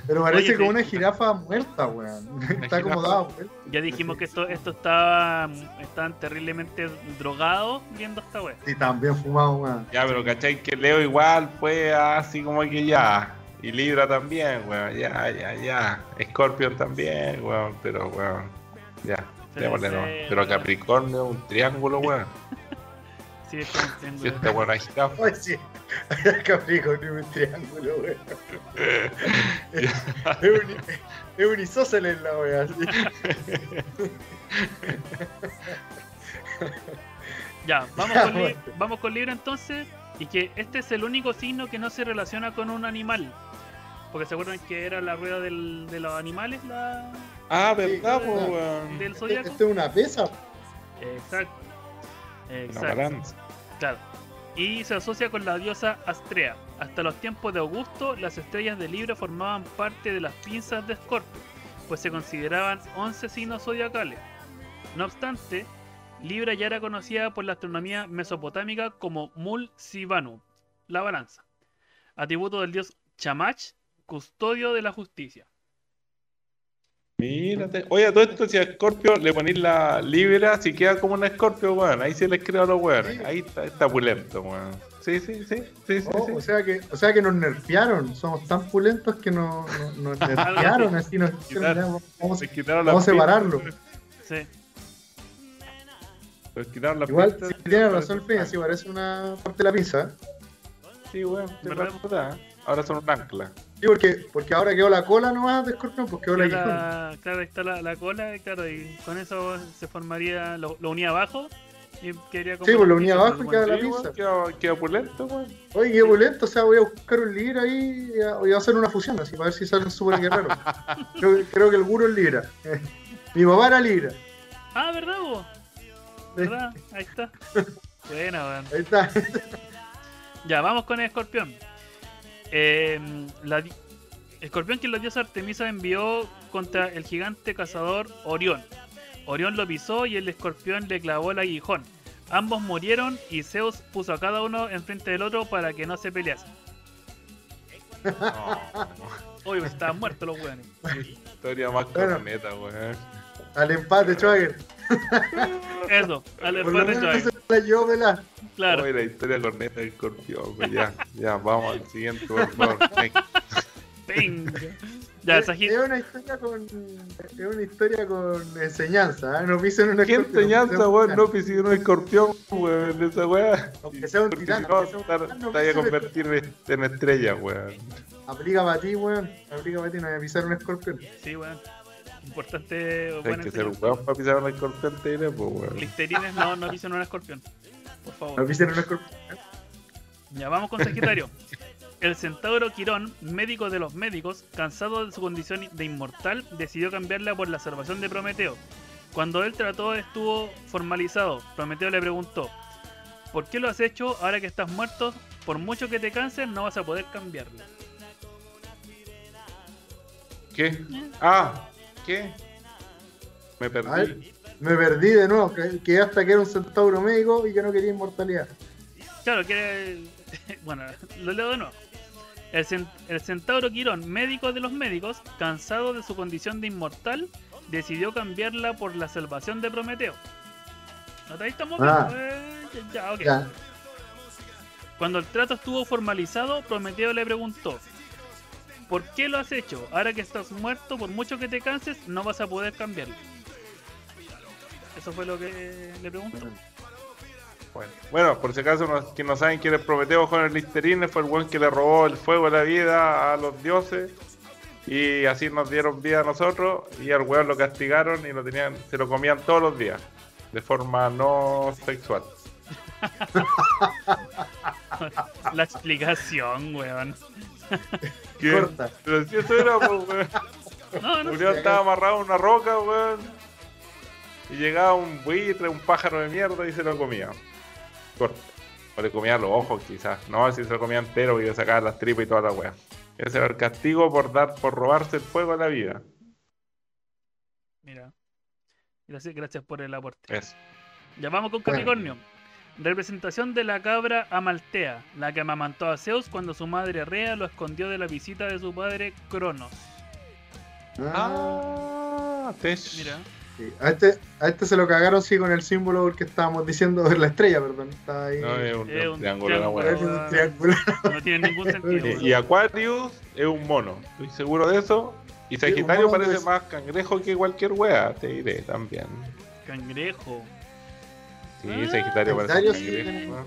Pero parece Oye, como sí. una jirafa muerta, weón. Está como jirafa. dada vuelta. Ya dijimos que esto, esto estaba, estaban terriblemente drogados viendo esta wea. Sí, también fumado, weón. Ya, pero ¿cachai? Que Leo igual fue así como que ya. Y Libra también, weón. Ya, ya, ya. Scorpion también, weón. Pero, weón. Ya. Démosle, ¿no? Sí, Pero weón. Capricornio, un triángulo, weón. Sí, es un Si triángulo. esta buena jirafa. Sí. Capricornio un triángulo, weón. es, un, es un isósceles la weá. así. Ya, vamos Ya, con, Li- bueno. vamos con Libra entonces. Y que este es el único signo que no se relaciona con un animal. Porque se acuerdan que era la rueda del- de los animales, la Ah, ¿verdad, ¿verdad, po, po, weón? del Esto es una pesa. Exacto. Una Exacto. balanza. Claro. Y se asocia con la diosa Astrea. Hasta los tiempos de Augusto, las estrellas de Libra formaban parte de las pinzas de Escorpio, pues se consideraban 11 signos zodiacales. No obstante, Libra ya era conocida por la astronomía mesopotámica como Mul Sibanu, la balanza, atributo del dios Chamach, custodio de la justicia. Mírate. Oye, a todo esto, si a Scorpio le ponéis la libra, si queda como un Scorpio, weón. Ahí se les creo a los weones. Sí. Ahí está, está pulento, weón. Sí, sí, sí, sí, sí, Oh, sí. o, sea que, o sea que nos nerfearon, somos tan pulentos que nos, nos, nos nerfearon, así nos vamos, quitaron la vamos a separarlo. Sí. Les quitaron la Igual, si tiene razón, Peña, si parece una parte de la pinza. ¿eh? Sí, weón. Ahora son un ancla. Sí, porque, porque ahora quedó la cola nomás de escorpión, pues quedó la Claro, guion. la- claro, ahí está la, la cola, claro, y con eso se formaría, lo, lo unía abajo y quedaría como Sí, pues lo unía abajo y pues, queda la weón, queda, queda pulento, weón. Oye, qué opulento, o sea, voy a buscar un libra ahí y a, voy a hacer una fusión, así para ver si salen súper guerreros. creo, creo que el guro es libra. Mi papá era libra. Ah, ¿verdad, vos? ¿Verdad? Ahí está. Buena, weón. Ahí está. Ya, vamos con el escorpión. Eh, la escorpión que la diosa Artemisa envió contra el gigante cazador Orión. Orión lo pisó y el escorpión le clavó el aguijón. Ambos murieron y Zeus puso a cada uno enfrente del otro para que no se peleasen. No, Uy, estaban muertos los weones. historia más Bueno. corneta, weón. Al empate, Schwager. Eso, al empate menos Claro. Oye, la historia corneta del escorpión, weón. Ya, ya, vamos al siguiente, por favor. Venga. Ya, es, es una historia con es una historia con enseñanza, ¿eh? no pisen un ¿Qué escorpión, enseñanza, aunque weón? No pisar un escorpión, weón, esa weá. Aunque sea un si no, no te vaya a convertir en estrella, weón. Aplica para ti, weón. Aplica para ti, no voy a pisar un escorpión. Sí, weón. Importante, Hay buena que ser un enseñanza. weón para pisar un escorpión, te diré, pues, weón. Listerines no, no pisen un escorpión. Por favor. Ya vamos con Sagitario. El centauro Quirón, médico de los médicos, cansado de su condición de inmortal, decidió cambiarla por la salvación de Prometeo. Cuando el trato estuvo formalizado, Prometeo le preguntó: ¿Por qué lo has hecho ahora que estás muerto? Por mucho que te canses, no vas a poder cambiarla. ¿Qué? Ah, ¿qué? Me perdí. Me perdí de nuevo. que- Quedé hasta que era un centauro médico y que no quería inmortalidad. Claro, que. Bueno, lo leo de nuevo. El, cen- el centauro Quirón, médico de los médicos, cansado de su condición de inmortal, decidió cambiarla por la salvación de Prometeo. ¿No te estamos Ah. Eh, ya, ya, ok. Ya. Cuando el trato estuvo formalizado, Prometeo le preguntó: ¿Por qué lo has hecho? Ahora que estás muerto, por mucho que te canses, no vas a poder cambiarlo. Eso fue lo que le preguntó. Bueno, bueno, por si acaso no, que no saben quién es Prometeo con el Listerine, fue el buen que le robó el fuego de la vida a los dioses. Y así nos dieron vida a nosotros. Y al weón lo castigaron y lo tenían, se lo comían todos los días. De forma no sexual. La explicación, weón. ¿Qué? Corta. Pero si eso era, pues, weón. No, no. Julián estaba amarrado a una roca, weón. Y llegaba un buitre, un pájaro de mierda y se lo comía. Corto. O le comía los ojos, quizás. No, si se lo comía entero y le sacaba las tripas y toda la weá. Ese era el castigo por dar, por robarse el fuego a la vida. Mira. Gracias, gracias por el aporte. Eso. Ya vamos con Capricornio. Representación de la cabra Amaltea, la que amamantó a Zeus cuando su madre Rea lo escondió de la visita de su padre Cronos. Ah, Tech. Mira. Sí. A, este, a este se lo cagaron, sí, con el símbolo porque estábamos diciendo la estrella, perdón. Está ahí. No, es un, Es un un triángulo, la triángulo. No tiene ningún sentido. Y, y Aquarius es un mono. Estoy seguro de eso. Y Sagitario parece es- más cangrejo que cualquier wea, te diré también. Cangrejo. Sí, Ah, Sagitario parece un cangrejo.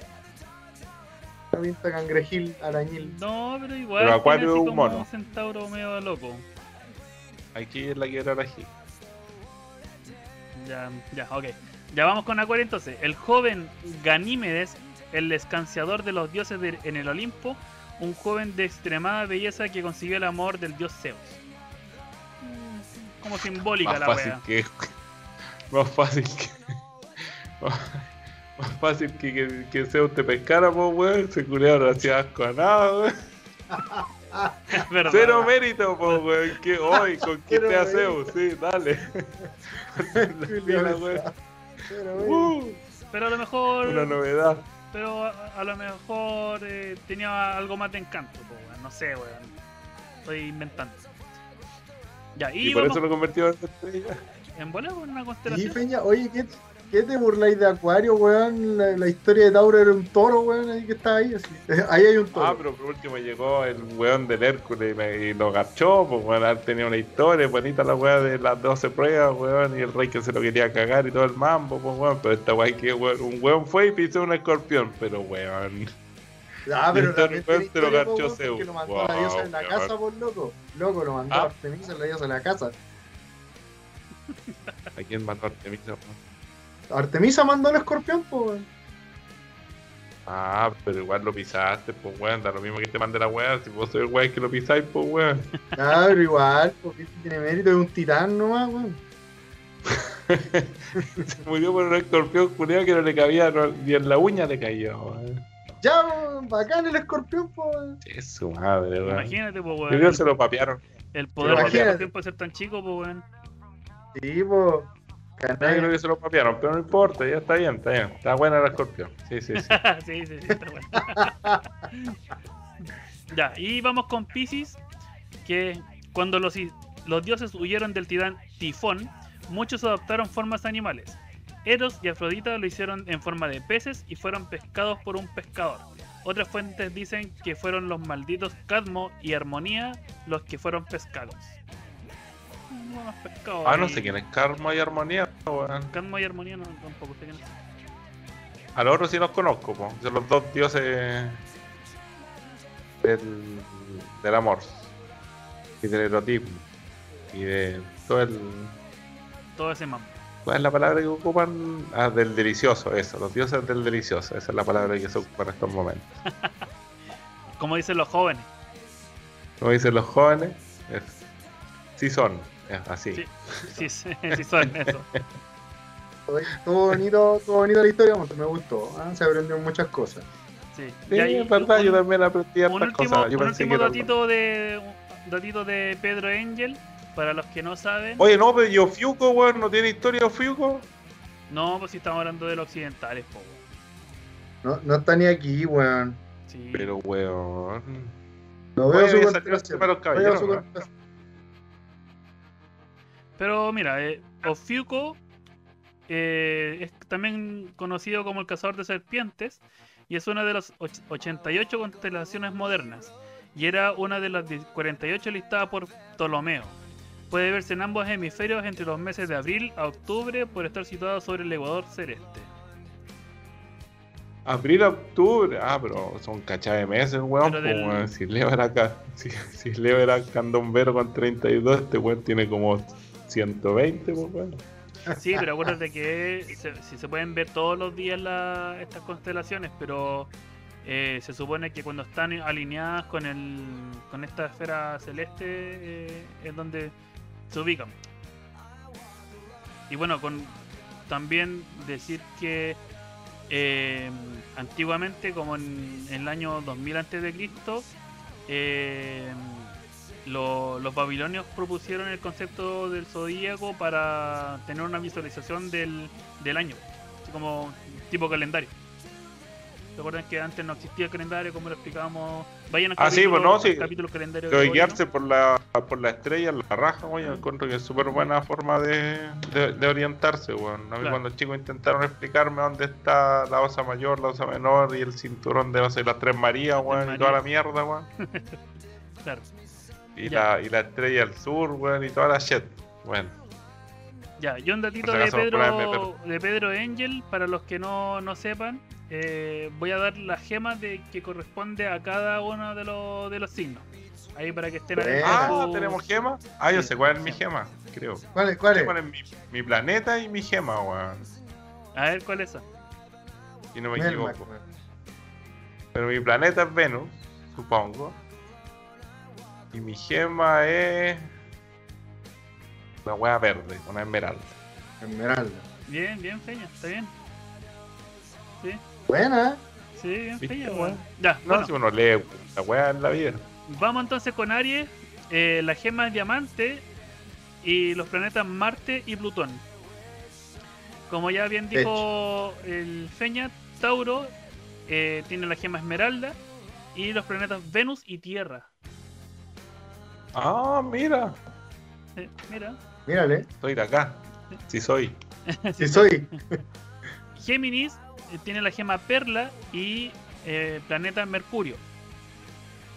Una pinta cangrejil, arañil. No, pero igual. Pero Acuario es un mono. Un centauro medio loco. Aquí es la que era aquí. Ya, ya, ok. Ya vamos con Acuario entonces. El joven Ganímedes, el escanciador de los dioses de- en el Olimpo, un joven de extremada belleza que consiguió el amor del dios Zeus. Como simbólica Más la fácil wea. que. Más fácil que. Más fácil que, que, que Zeus te pescara, pues, weón. Se culiaron, no hacía asco a nada, weón. Cero mérito, pues, weón. Que hoy conquisté Cero a Zeus, sí, dale. Uh, Pero a lo mejor. una novedad. Pero a, a lo mejor eh, tenía algo más de encanto, weón. No sé, weón. Estoy inventando. Ya, y, Y, por vamos eso lo convirtió en estrella. en bola con una constelación. Peña, oye, ¿qué, qué te burláis de Acuario, weón? La, la historia de Tauro era un toro, weón, ahí que está ahí. así. Ahí hay un toro. Ah, pero por último llegó el weón del Hércules y, me- lo garchó, pues weón, tenía una historia bonita la weá de las 12 pruebas, weón, y el rey que se lo quería cagar y todo el mambo, pues weón, pero esta weá que weón, un weón fue y pisó un escorpión, pero weón. Ah, pero también te lo garchó Zeus. lo mandó Wow, la diosa en la casa, por loco. Loco, lo mandó Ah. a Artemisa, la diosa en la casa. ¿A quién a Artemisa? Artemisa mandó al escorpión, po, weón. Ah, pero igual lo pisaste, pues weón, da lo mismo que te mande la weá, si vos sois el weón que lo pisáis, pues weón. Ah, pero igual, porque tiene mérito de un titán nomás, weón. Se murió por un escorpión culiao que no le cabía, no- ni en la uña le caía, weón. Ya, weón, bacán el escorpión, po, weón. Es su madre, weón. Imagínate, po, Yo weón. creo que se lo papearon. El poder de Imagínate. la tiempo puede ser tan chico, pues, weón. Sí, po. Creo que se lo papearon, pero no importa, ya está bien, está bien. Está buena el escorpión. Sí, sí, sí. sí, sí, sí, está bueno. ya, y vamos con Pisces, que cuando los, los dioses huyeron del titán Tifón, muchos adoptaron formas animales. Eros y Afrodita lo hicieron en forma de peces y fueron pescados por un pescador. Otras fuentes dicen que fueron los malditos Cadmo y Armonía los que fueron pescados. Ah, no sé quién es Karma y Armonía, weón. Cadmo y Armonía no, tampoco sé quién es. A los otros sí los conozco, po. Son los dos dioses del, del amor y del erotismo y de todo el. Todo ese mambo. ¿Cuál es la palabra que ocupan? Ah, del delicioso, eso, los dioses del delicioso, esa es la palabra que se ocupa en estos momentos. Como dicen los jóvenes. Como dicen los jóvenes, es, sí son, así. Sí. Sí, sí, sí son eso. Estuvo bonito, estuvo bonita la historia, me gustó. ah, Se aprendieron muchas cosas. Sí. Sí, Y ahí, es verdad, un, yo también aprendí un hartas último, cosas. Yo un último datito de un datito de Pedro Angel para los que no saben. Oye, no, pero yo Fiuco, weón, ¿no tiene historia Fiuco? No, pues si estamos hablando de los occidentales, po. weón. No, no está ni aquí, weón. Sí. Pero, weón. No veo Oye, su su. Pero mira, eh, Ofiuco eh, es también conocido como el cazador de serpientes y es una de las och- 88 constelaciones modernas y era una de las 10 48 listada por Ptolomeo. Puede verse en ambos hemisferios entre los meses de abril a octubre por estar situado sobre el ecuador celeste. Abril, octubre. Ah, pero son cachas de meses, weón. Pues, del- weón. Si Leo era acá, si, si Leo era candombero con 32, este weón tiene como 120, pues, weón. Sí, pero acuérdate que se, si se pueden ver todos los días la- estas constelaciones, pero eh, se supone que cuando están alineadas con el con esta esfera celeste eh, es donde se ubican. Y bueno, con también decir que eh, antiguamente, como en, el año 2000 antes de Cristo, lo- los babilonios propusieron el concepto del zodíaco para tener una visualización del, del año, así como tipo calendario. ¿Recuerdan que antes no existía calendario, como lo explicábamos? Vayan al Ah, sí, capítulo, pues, no, sí. capítulo calendario. Gregoriano. guiarse por la, por la estrella, la raja, weón, yo encuentro que es súper buena forma de, de, de orientarse, weón. A mí Claro. cuando los chicos intentaron explicarme dónde está la osa mayor, la osa menor y el cinturón de las tres Marías, weón, y toda la mierda, weón. Claro. Y Ya. la, y la estrella del sur, weón, y toda la shit. Bueno, Ya, y un datito de Pedro, de Pedro Angel, para los que no, no sepan, eh, voy a dar las gemas de que corresponde a cada uno de los, de los signos. Ahí para que estén atentos Ah, tenemos gema. Ah, yo sé cuál es mi gema. creo. ¿Cuál es? ¿Cuál es? ¿Cuál es mi, mi planeta y mi gema, weón? A ver cuál es esa. Si no me Melmac, equivoco. Pero mi planeta es Venus, supongo. Y mi gema es. Una hueá verde, una esmeralda. Esmeralda. Bien, bien, Feña, está bien. Sí, Buena. sí, bien, ¿Viste, Feña, weón. Ya, No, bueno, si uno lee la hueá en la vida. vamos entonces con Aries. Eh, la gema es diamante y los planetas Marte y Plutón. Como ya bien dijo el Feña, Tauro eh, tiene la gema Esmeralda y los planetas Venus y Tierra. Ah, mira. Eh, mira. Mírale. Soy de acá. Sí soy. Sí soy. Géminis eh, tiene la gema Perla y eh, planeta Mercurio.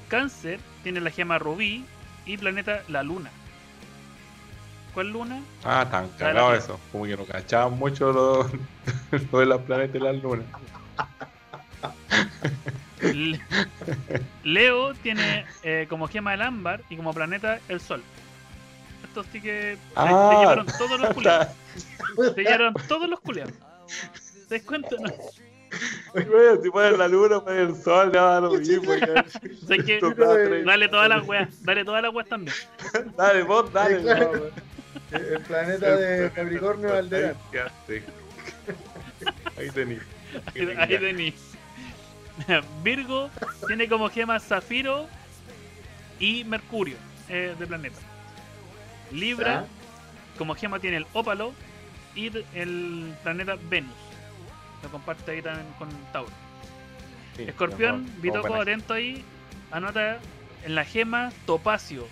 Cáncer tiene la gema Rubí y planeta la Luna. ¿Cuál luna? Ah, tan cagado eso. Como que no cachaban mucho lo, lo de los planetas y las lunas. Le- Leo tiene eh, como gema el ámbar y como planeta el sol. Estos sí que Ah. se llevaron todos los culiados. Se llevaron todos los culiados. ¿Te das cuenta? No. Bueno, si pones la luna, pones el sol, le va a dar lo mismo. O sea que- dale todas las weas, dale todas las weas también. Dale, vos, dale. Sí, claro. no, weón. El planeta de Capricornio quedaste. Ahí tení. Ahí, ahí tení. Virgo tiene como gema Zafiro y Mercurio eh, de planeta. Libra como gema tiene el ópalo y el planeta Venus. Lo comparte ahí también con Tauro. Sí, Escorpión, atento ahí. Anota en la gema Topacio.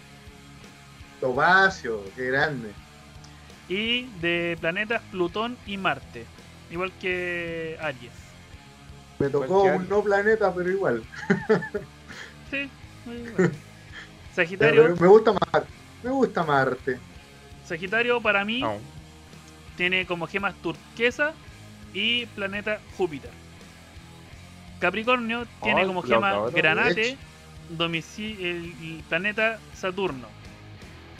Topacio, qué grande. Y de planetas Plutón y Marte. Igual que Aries. Me tocó Cualquier- un no planeta, pero igual. Sí, muy bueno. Pero Sagitario, me gusta Marte. Me gusta Marte. Sagitario para mí No. tiene como gemas turquesa y planeta Júpiter. Capricornio tiene Ay, como gema cabrón, granate, domici- el, el planeta Saturno.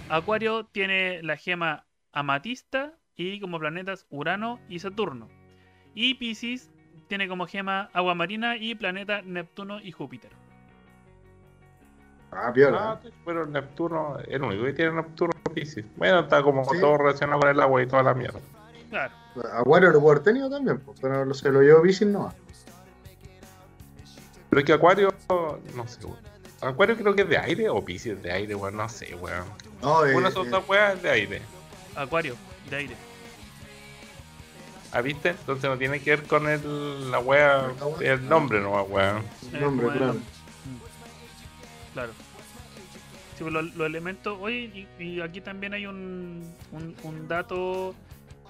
Acuario tiene la gema amatista y como planetas Urano y Saturno. Y Pisces tiene como gema agua marina y planeta Neptuno y Júpiter. Ah, piola. Ah, pero Neptuno, el único que tiene Neptuno es Piscis. Bueno, está como Sí. todo relacionado con el agua y toda la mierda. Claro. Acuario lo puedo haber tenido también, pues, pero se lo llevó Pisces no. Pero es que Acuario, no sé, weón. Acuario creo que es de aire o Piscis de aire, weón, no sé, weón. No, eh, Una eh, dos weas es de aire. Acuario, de aire. ¿Ah, viste? Entonces no tiene que ver con el, la wea, el nombre nomás, weón. nombre, claro. Claro. Sí, pues, los, los elementos. Oye, y, y aquí también hay un, un, un dato.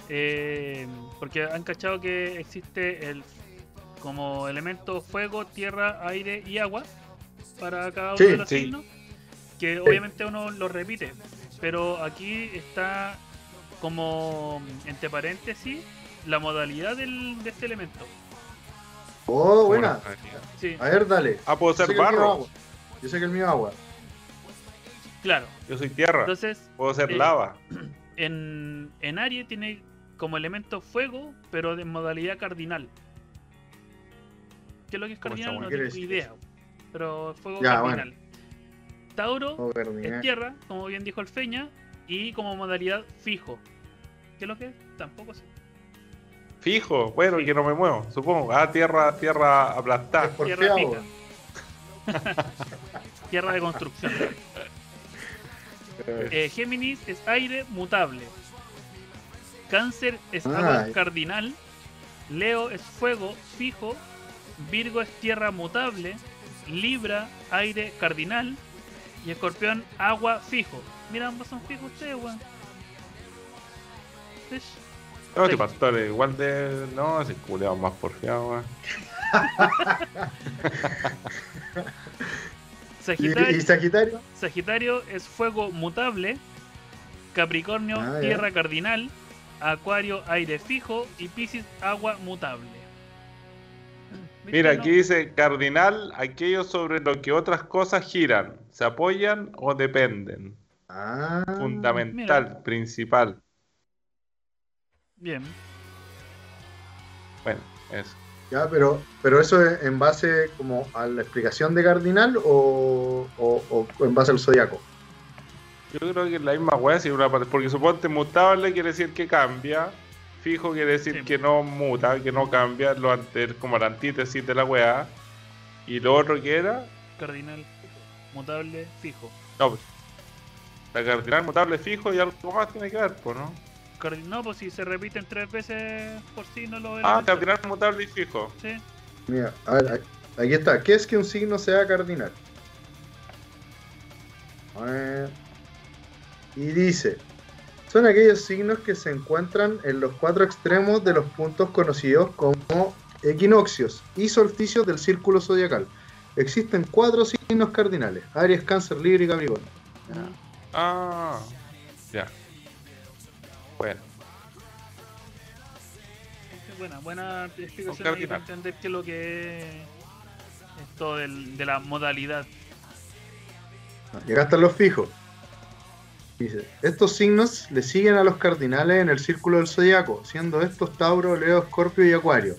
eh, porque han cachado que existe el como elemento fuego, tierra, aire y agua para cada uno Sí, de los sí. signos. Que obviamente uno lo repite. Pero aquí está como entre paréntesis la modalidad del, de este elemento. Oh, buena. Sí, A ver, dale. Ah, puedo ser barro. Yo sé que el mío es agua. claro. Yo soy tierra. Entonces, Puedo ser eh, lava. en, en Aries tiene como elemento fuego, pero de modalidad cardinal. ¿Qué es lo que es ¿Cómo cardinal? No tengo ¿Qué idea. Pero fuego Ya, cardinal. Tauro Oh, es tierra, como bien dijo el Feña, y como modalidad fijo. ¿Qué es lo que es? Tampoco sé. Fijo, bueno, Sí. que no me muevo, supongo. Ah, tierra, tierra aplastada. Tierra. Tierra de construcción. Eh, Eh, Géminis es aire mutable. Cáncer es Ah, agua cardinal. Leo es fuego fijo. Virgo es tierra mutable. Libra, aire cardinal. Y Escorpión, agua fijo. Mira, ambos son fijos ustedes, weón. No, este pastor es igual de. No, ese culeado más porfiado, weón. ¿Y, Sagitario, y Sagitario? Sagitario es fuego mutable. Capricornio, Ah, ya. tierra cardinal. Acuario, aire fijo. Y Piscis, agua mutable. ¿Viste, Mira, aquí dice cardinal, aquello sobre lo que otras cosas giran, se apoyan o dependen. Ah, Fundamental, principal. Bien. Bueno, eso. ya, pero, pero eso es en base como a la explicación de Cardinal o, o- o en base al zodiaco. Yo creo que es la misma weá, si una parte- porque suponte mutable quiere decir que cambia, fijo quiere decir Sí. que no muta, que no cambia, lo ante, como la antítesis de la weá. Y lo otro que era, Cardinal, mutable, fijo. no, pues, la cardinal mutable fijo y algo más tiene que ver, pues, ¿no? Cardi- No, pues si se repiten tres veces por sí, no lo Ah, cardinal mutable y fijo. Sí. Mira, a ver, aquí está. ¿Qué es que un signo sea cardinal? A ver. Y dice, son aquellos signos que se encuentran en los cuatro extremos de los puntos conocidos como equinoccios y solsticios del círculo zodiacal. Existen cuatro signos cardinales, Aries, Cáncer, Libra y Capricornio. Ah, ya. Bueno, Buena, buena explicación para entender qué es lo que es esto del- de la modalidad. Y acá están los fijos. Dice, estos signos le siguen a los cardinales en el círculo del zodiaco, siendo estos Tauro, Leo, Escorpio y Acuario.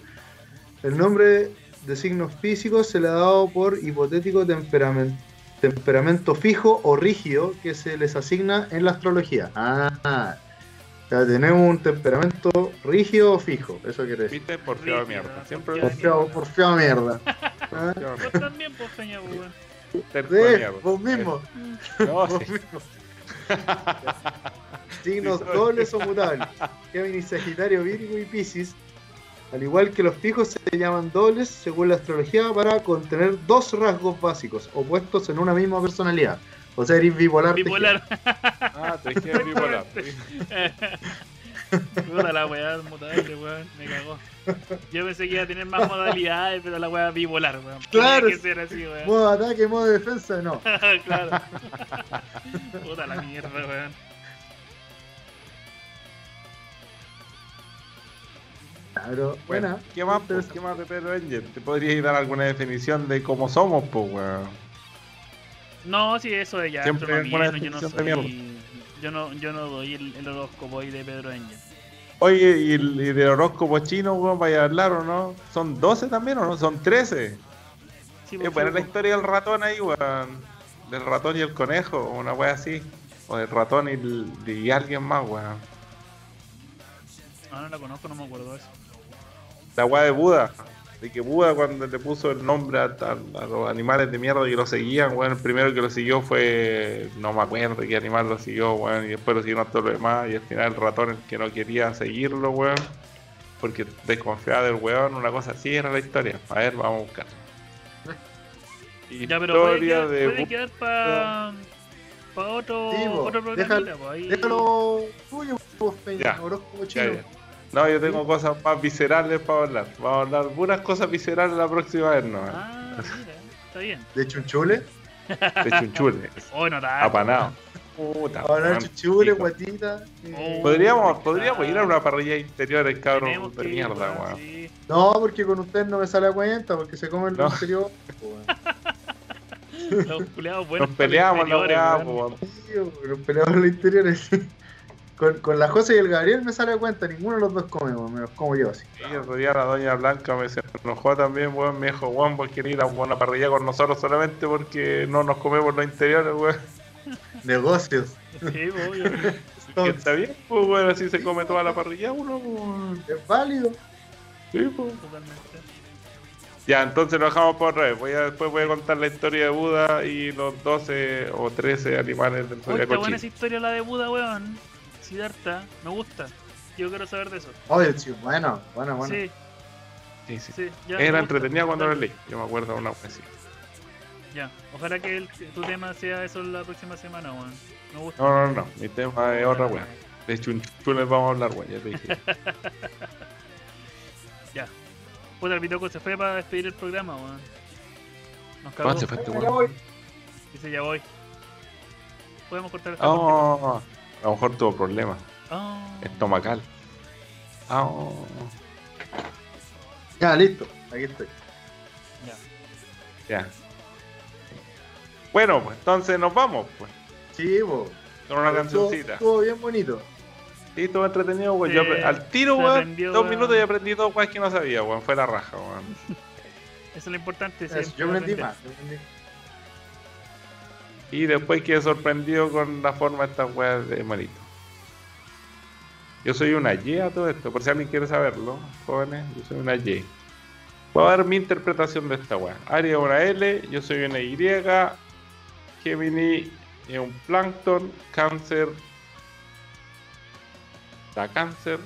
El nombre de signos físicos se le ha dado por hipotético temperamen- temperamento fijo o rígido que se les asigna en la astrología. Ah, sea, tenemos un temperamento rígido o fijo, eso quiere decir. viste, por feo de Rígido, mierda. Siempre porque- Por feo, por fea mierda. Ah, Vos mierda. también, pues, weón. Sí, vos mismo. No, Vos sí. mismo. Signos Sí, dobles o mutables. Géminis, Sagitario, Virgo y Piscis. Al igual que los fijos se llaman dobles según la astrología para contener dos rasgos básicos opuestos en una misma personalidad. O sea, eres bipolar. Bipolar. Ah, te dije bipolar. Puta la weá mutable, weón. Me cagó. Yo pensé que iba a tener más modalidades, pero la weá bipolar, weón. Claro. Tenía que ser así, weón. Modo ataque, modo defensa, no. claro. Puta la mierda, weón. Claro, buena. ¿Qué más, pues? ¿Qué más de Pedro Engel? ¿Te podrías dar alguna definición de cómo somos, pues, weón? No, sí, eso de ya. Siempre alguna no, yo no soy. Yo no, yo no doy el, el horóscopo ahí de Pedro Engel. Oye, ¿y, el, y del horóscopo chino, weón, vaya a hablar o no? ¿Son 12 también o no? ¿Son 13? Sí, Es pues, buena la historia del ratón ahí, weón. Del ratón y el conejo, o una wea así. O del ratón y, el- y alguien más, weón. Ah, no la conozco, no me acuerdo de eso. La weá de Buda. De que Buda cuando le puso el nombre a, a- a los animales de mierda que lo seguían, weón, el primero que lo siguió fue, no me acuerdo qué animal lo siguió, weón, y después lo siguieron todos los demás, y al final el ratón el que no quería seguirlo, weón, porque desconfiaba del weón, una cosa así era la historia. A ver, vamos a buscar. Ya, pero puede Historia quedar, de puede quedar para pa otro, Sí, otro ahí. Déjalo tuyo, vos, Peña, Ya. horóscopo Ya, chino. ya. No, yo tengo cosas más viscerales para hablar. Vamos a hablar puras cosas viscerales la próxima vez, ¿no? Ah, mira, está bien. De chunchule. De chunchule, Oh, no apanado. Puta, Ahora pico. guatita. Oh. Podríamos, podríamos ir a una parrilla interiores, cabrón, Tenemos de mierda, weón, sí. No, porque con usted no me sale a cuenta, porque se comen No. los interiores. Los culiados buenos. Nos peleamos weón. Tío, Los peleadores los interiores. Con, con la José y el Gabriel me sale a cuenta, ninguno de los dos come, weón, me los como yo así. Y el otro día la doña Blanca me se enojó también, weón. Me dijo, weón, vos querés ir a una parrilla con nosotros solamente porque no nos comemos los interiores, weón. Negocios. Sí, obvio. Que está bien, pues, weón, así se come toda la parrilla uno, pues. Es válido. Sí, pues. Totalmente. Ya, entonces lo dejamos por red. Voy a, después voy a contar la historia de Buda y los 12 o 13 animales del Uy, zodiaco está buena esa historia la de Buda, weón. Siddhartha, me gusta. Yo quiero saber de eso. Oye, sí, bueno, bueno, bueno. Sí, Sí, sí. sí. Ya, me Era entretenida cuando lo leí. Yo me acuerdo de una wea así. Ya, ojalá que el- tu tema sea eso la próxima semana, weón. Me gusta. No, no, no. Mi tema es otra wea. De chunchules vamos a hablar, wea. Ya te dije. Ya. Puta, el Bitoco se fue para despedir el programa, weón. Nos cagó. ¿Cuándo se fue este Ya weón? voy. Dice, ya voy. Podemos cortar esta Oh, a lo mejor tuvo problemas. Oh. Estomacal. Ah, oh. Ya, listo. Aquí estoy. Ya. Ya. Bueno, pues entonces nos vamos, pues. Sí, vos. Con una cancioncita. estuvo bien bonito. Sí, estuvo entretenido, weón. Sí, al tiro, weón. Dos weón. minutos y aprendí dos weas que no sabía, weón. Fue la raja, weón. Eso es lo importante. Eso, yo aprendí más. yo aprendí. Y después quedé sorprendido con la forma de estas weas de malito. Yo soy una Y a todo esto, por si alguien quiere saberlo, jóvenes, yo soy una Y. Voy a dar mi interpretación de esta wea. Aria es una L, yo soy una Y, Gemini es un plancton, cáncer Da cáncer.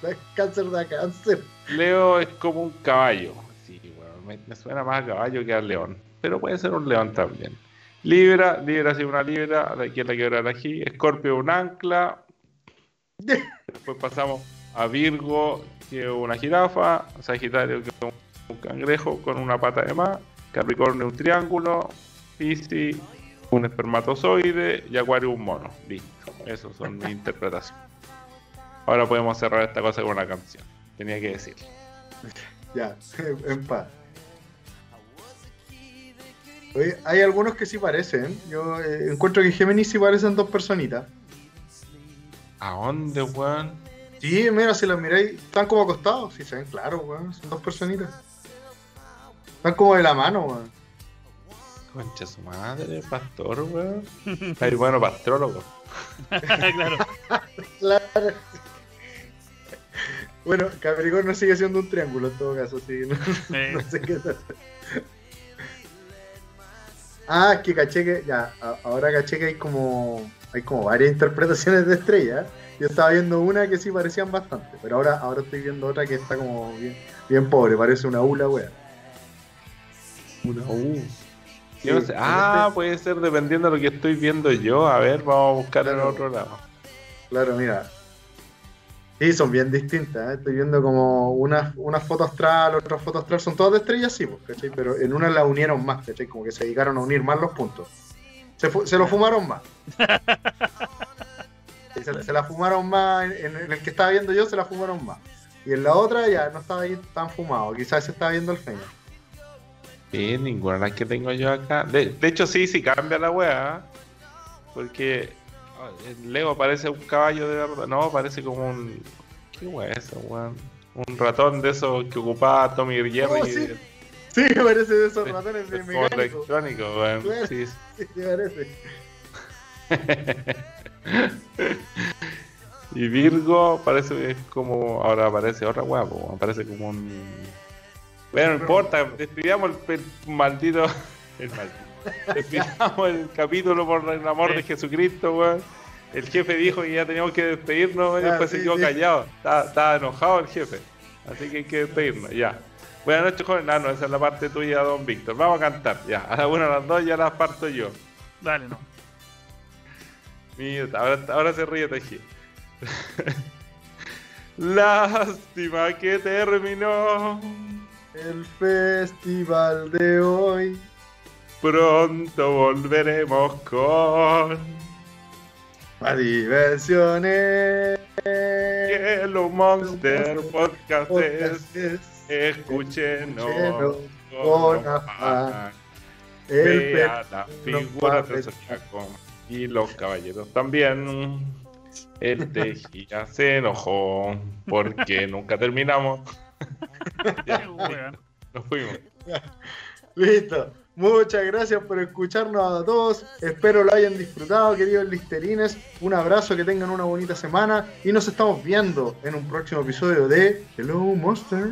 Da cáncer, da cáncer. Leo es como un caballo. Sí, bueno, me, me suena más a caballo que a león. Pero puede ser un león también. Libra, Libra sí una Libra, aquí la que era aquí. Escorpio un ancla. Después pasamos a Virgo, que es una jirafa. Sagitario, que es un cangrejo con una pata de más. Capricornio un triángulo. Piscis un espermatozoide y Acuario un mono. Listo. Esas son mis interpretaciones. Ahora podemos cerrar esta cosa con una canción. Tenía que decir. Ya, en paz. Oye, hay algunos que sí parecen. Yo eh, encuentro que Géminis sí parecen dos personitas. ¿A dónde, weón? Sí, mira, si las miráis, están como acostados. Sí, se ven claro, weón. Son dos personitas. Están como de la mano, weón. Concha su madre, pastor, weón. Ay, bueno, pastrólogo. claro. Claro. Bueno, Capricornio sigue siendo un triángulo en todo caso, sí. No, Eh. no sé qué tal. Ah, es que caché que. Ya, ahora caché que hay como. Hay como varias interpretaciones de estrellas. Yo estaba viendo una que sí parecían bastante, pero ahora, ahora estoy viendo otra que está como bien, bien pobre, parece una ula, wea. Una U. Yo no sé. en Ah, este- puede ser dependiendo de lo que estoy viendo yo. A ver, vamos a buscar en Claro. otro lado. Claro, mira. Sí, son bien distintas. ¿eh? Estoy viendo como una, una foto astral, otra foto astral. Son todas de estrellas, sí, pues, ¿cachai? Pero en una la unieron más, ¿cachai? Como que se dedicaron a unir más los puntos. Se, fu- se lo fumaron más. Se, se la fumaron más. En, en el que estaba viendo yo, se la fumaron más. Y en la otra ya no estaba ahí tan fumado. Quizás se estaba viendo el feño. Sí, ninguna de las que tengo yo acá. De, de hecho, sí, sí cambia la weá. Porque ah, en Lego parece un caballo de verdad. No, parece como un. ¿Qué weá es eso, weón? Un ratón de esos que ocupaba Tommy Jerry. Oh, sí. Parece de esos ratones de como mecánico. electrónico, weón. Claro. Sí, Sí, parece. Y Virgo parece es como. Ahora aparece otra weá, po, aparece como un. Bueno, no importa, despidamos el, el maldito. El maldito. Despidamos el capítulo por el amor de. Jesucristo, weón. El jefe dijo que ya teníamos que despedirnos y Ah, después se quedó sí. callado. Estaba, estaba enojado el jefe. Así que hay que despedirnos, ya. Buenas noches, joven. Ah, no, esa es la parte tuya, don Víctor. Vamos a cantar, ya. A la una, a las dos ya las parto yo. Dale, no. Mira, ahora, ahora se ríe Tejí. Lástima que terminó. El festival de hoy. Pronto volveremos con A diversiones. Hello Monster Podcast. Podcasts, Escúchenos Escúchenos con con afán. El Vea la no figura va de Zodiaco y los caballeros también. El Tejía se enojó porque nunca terminamos. Qué weón. Nos fuimos. Listo. Muchas gracias por escucharnos a todos. Espero lo hayan disfrutado, queridos listerines. Un abrazo, que tengan una bonita semana. Y nos estamos viendo en un próximo episodio de Hello Monster.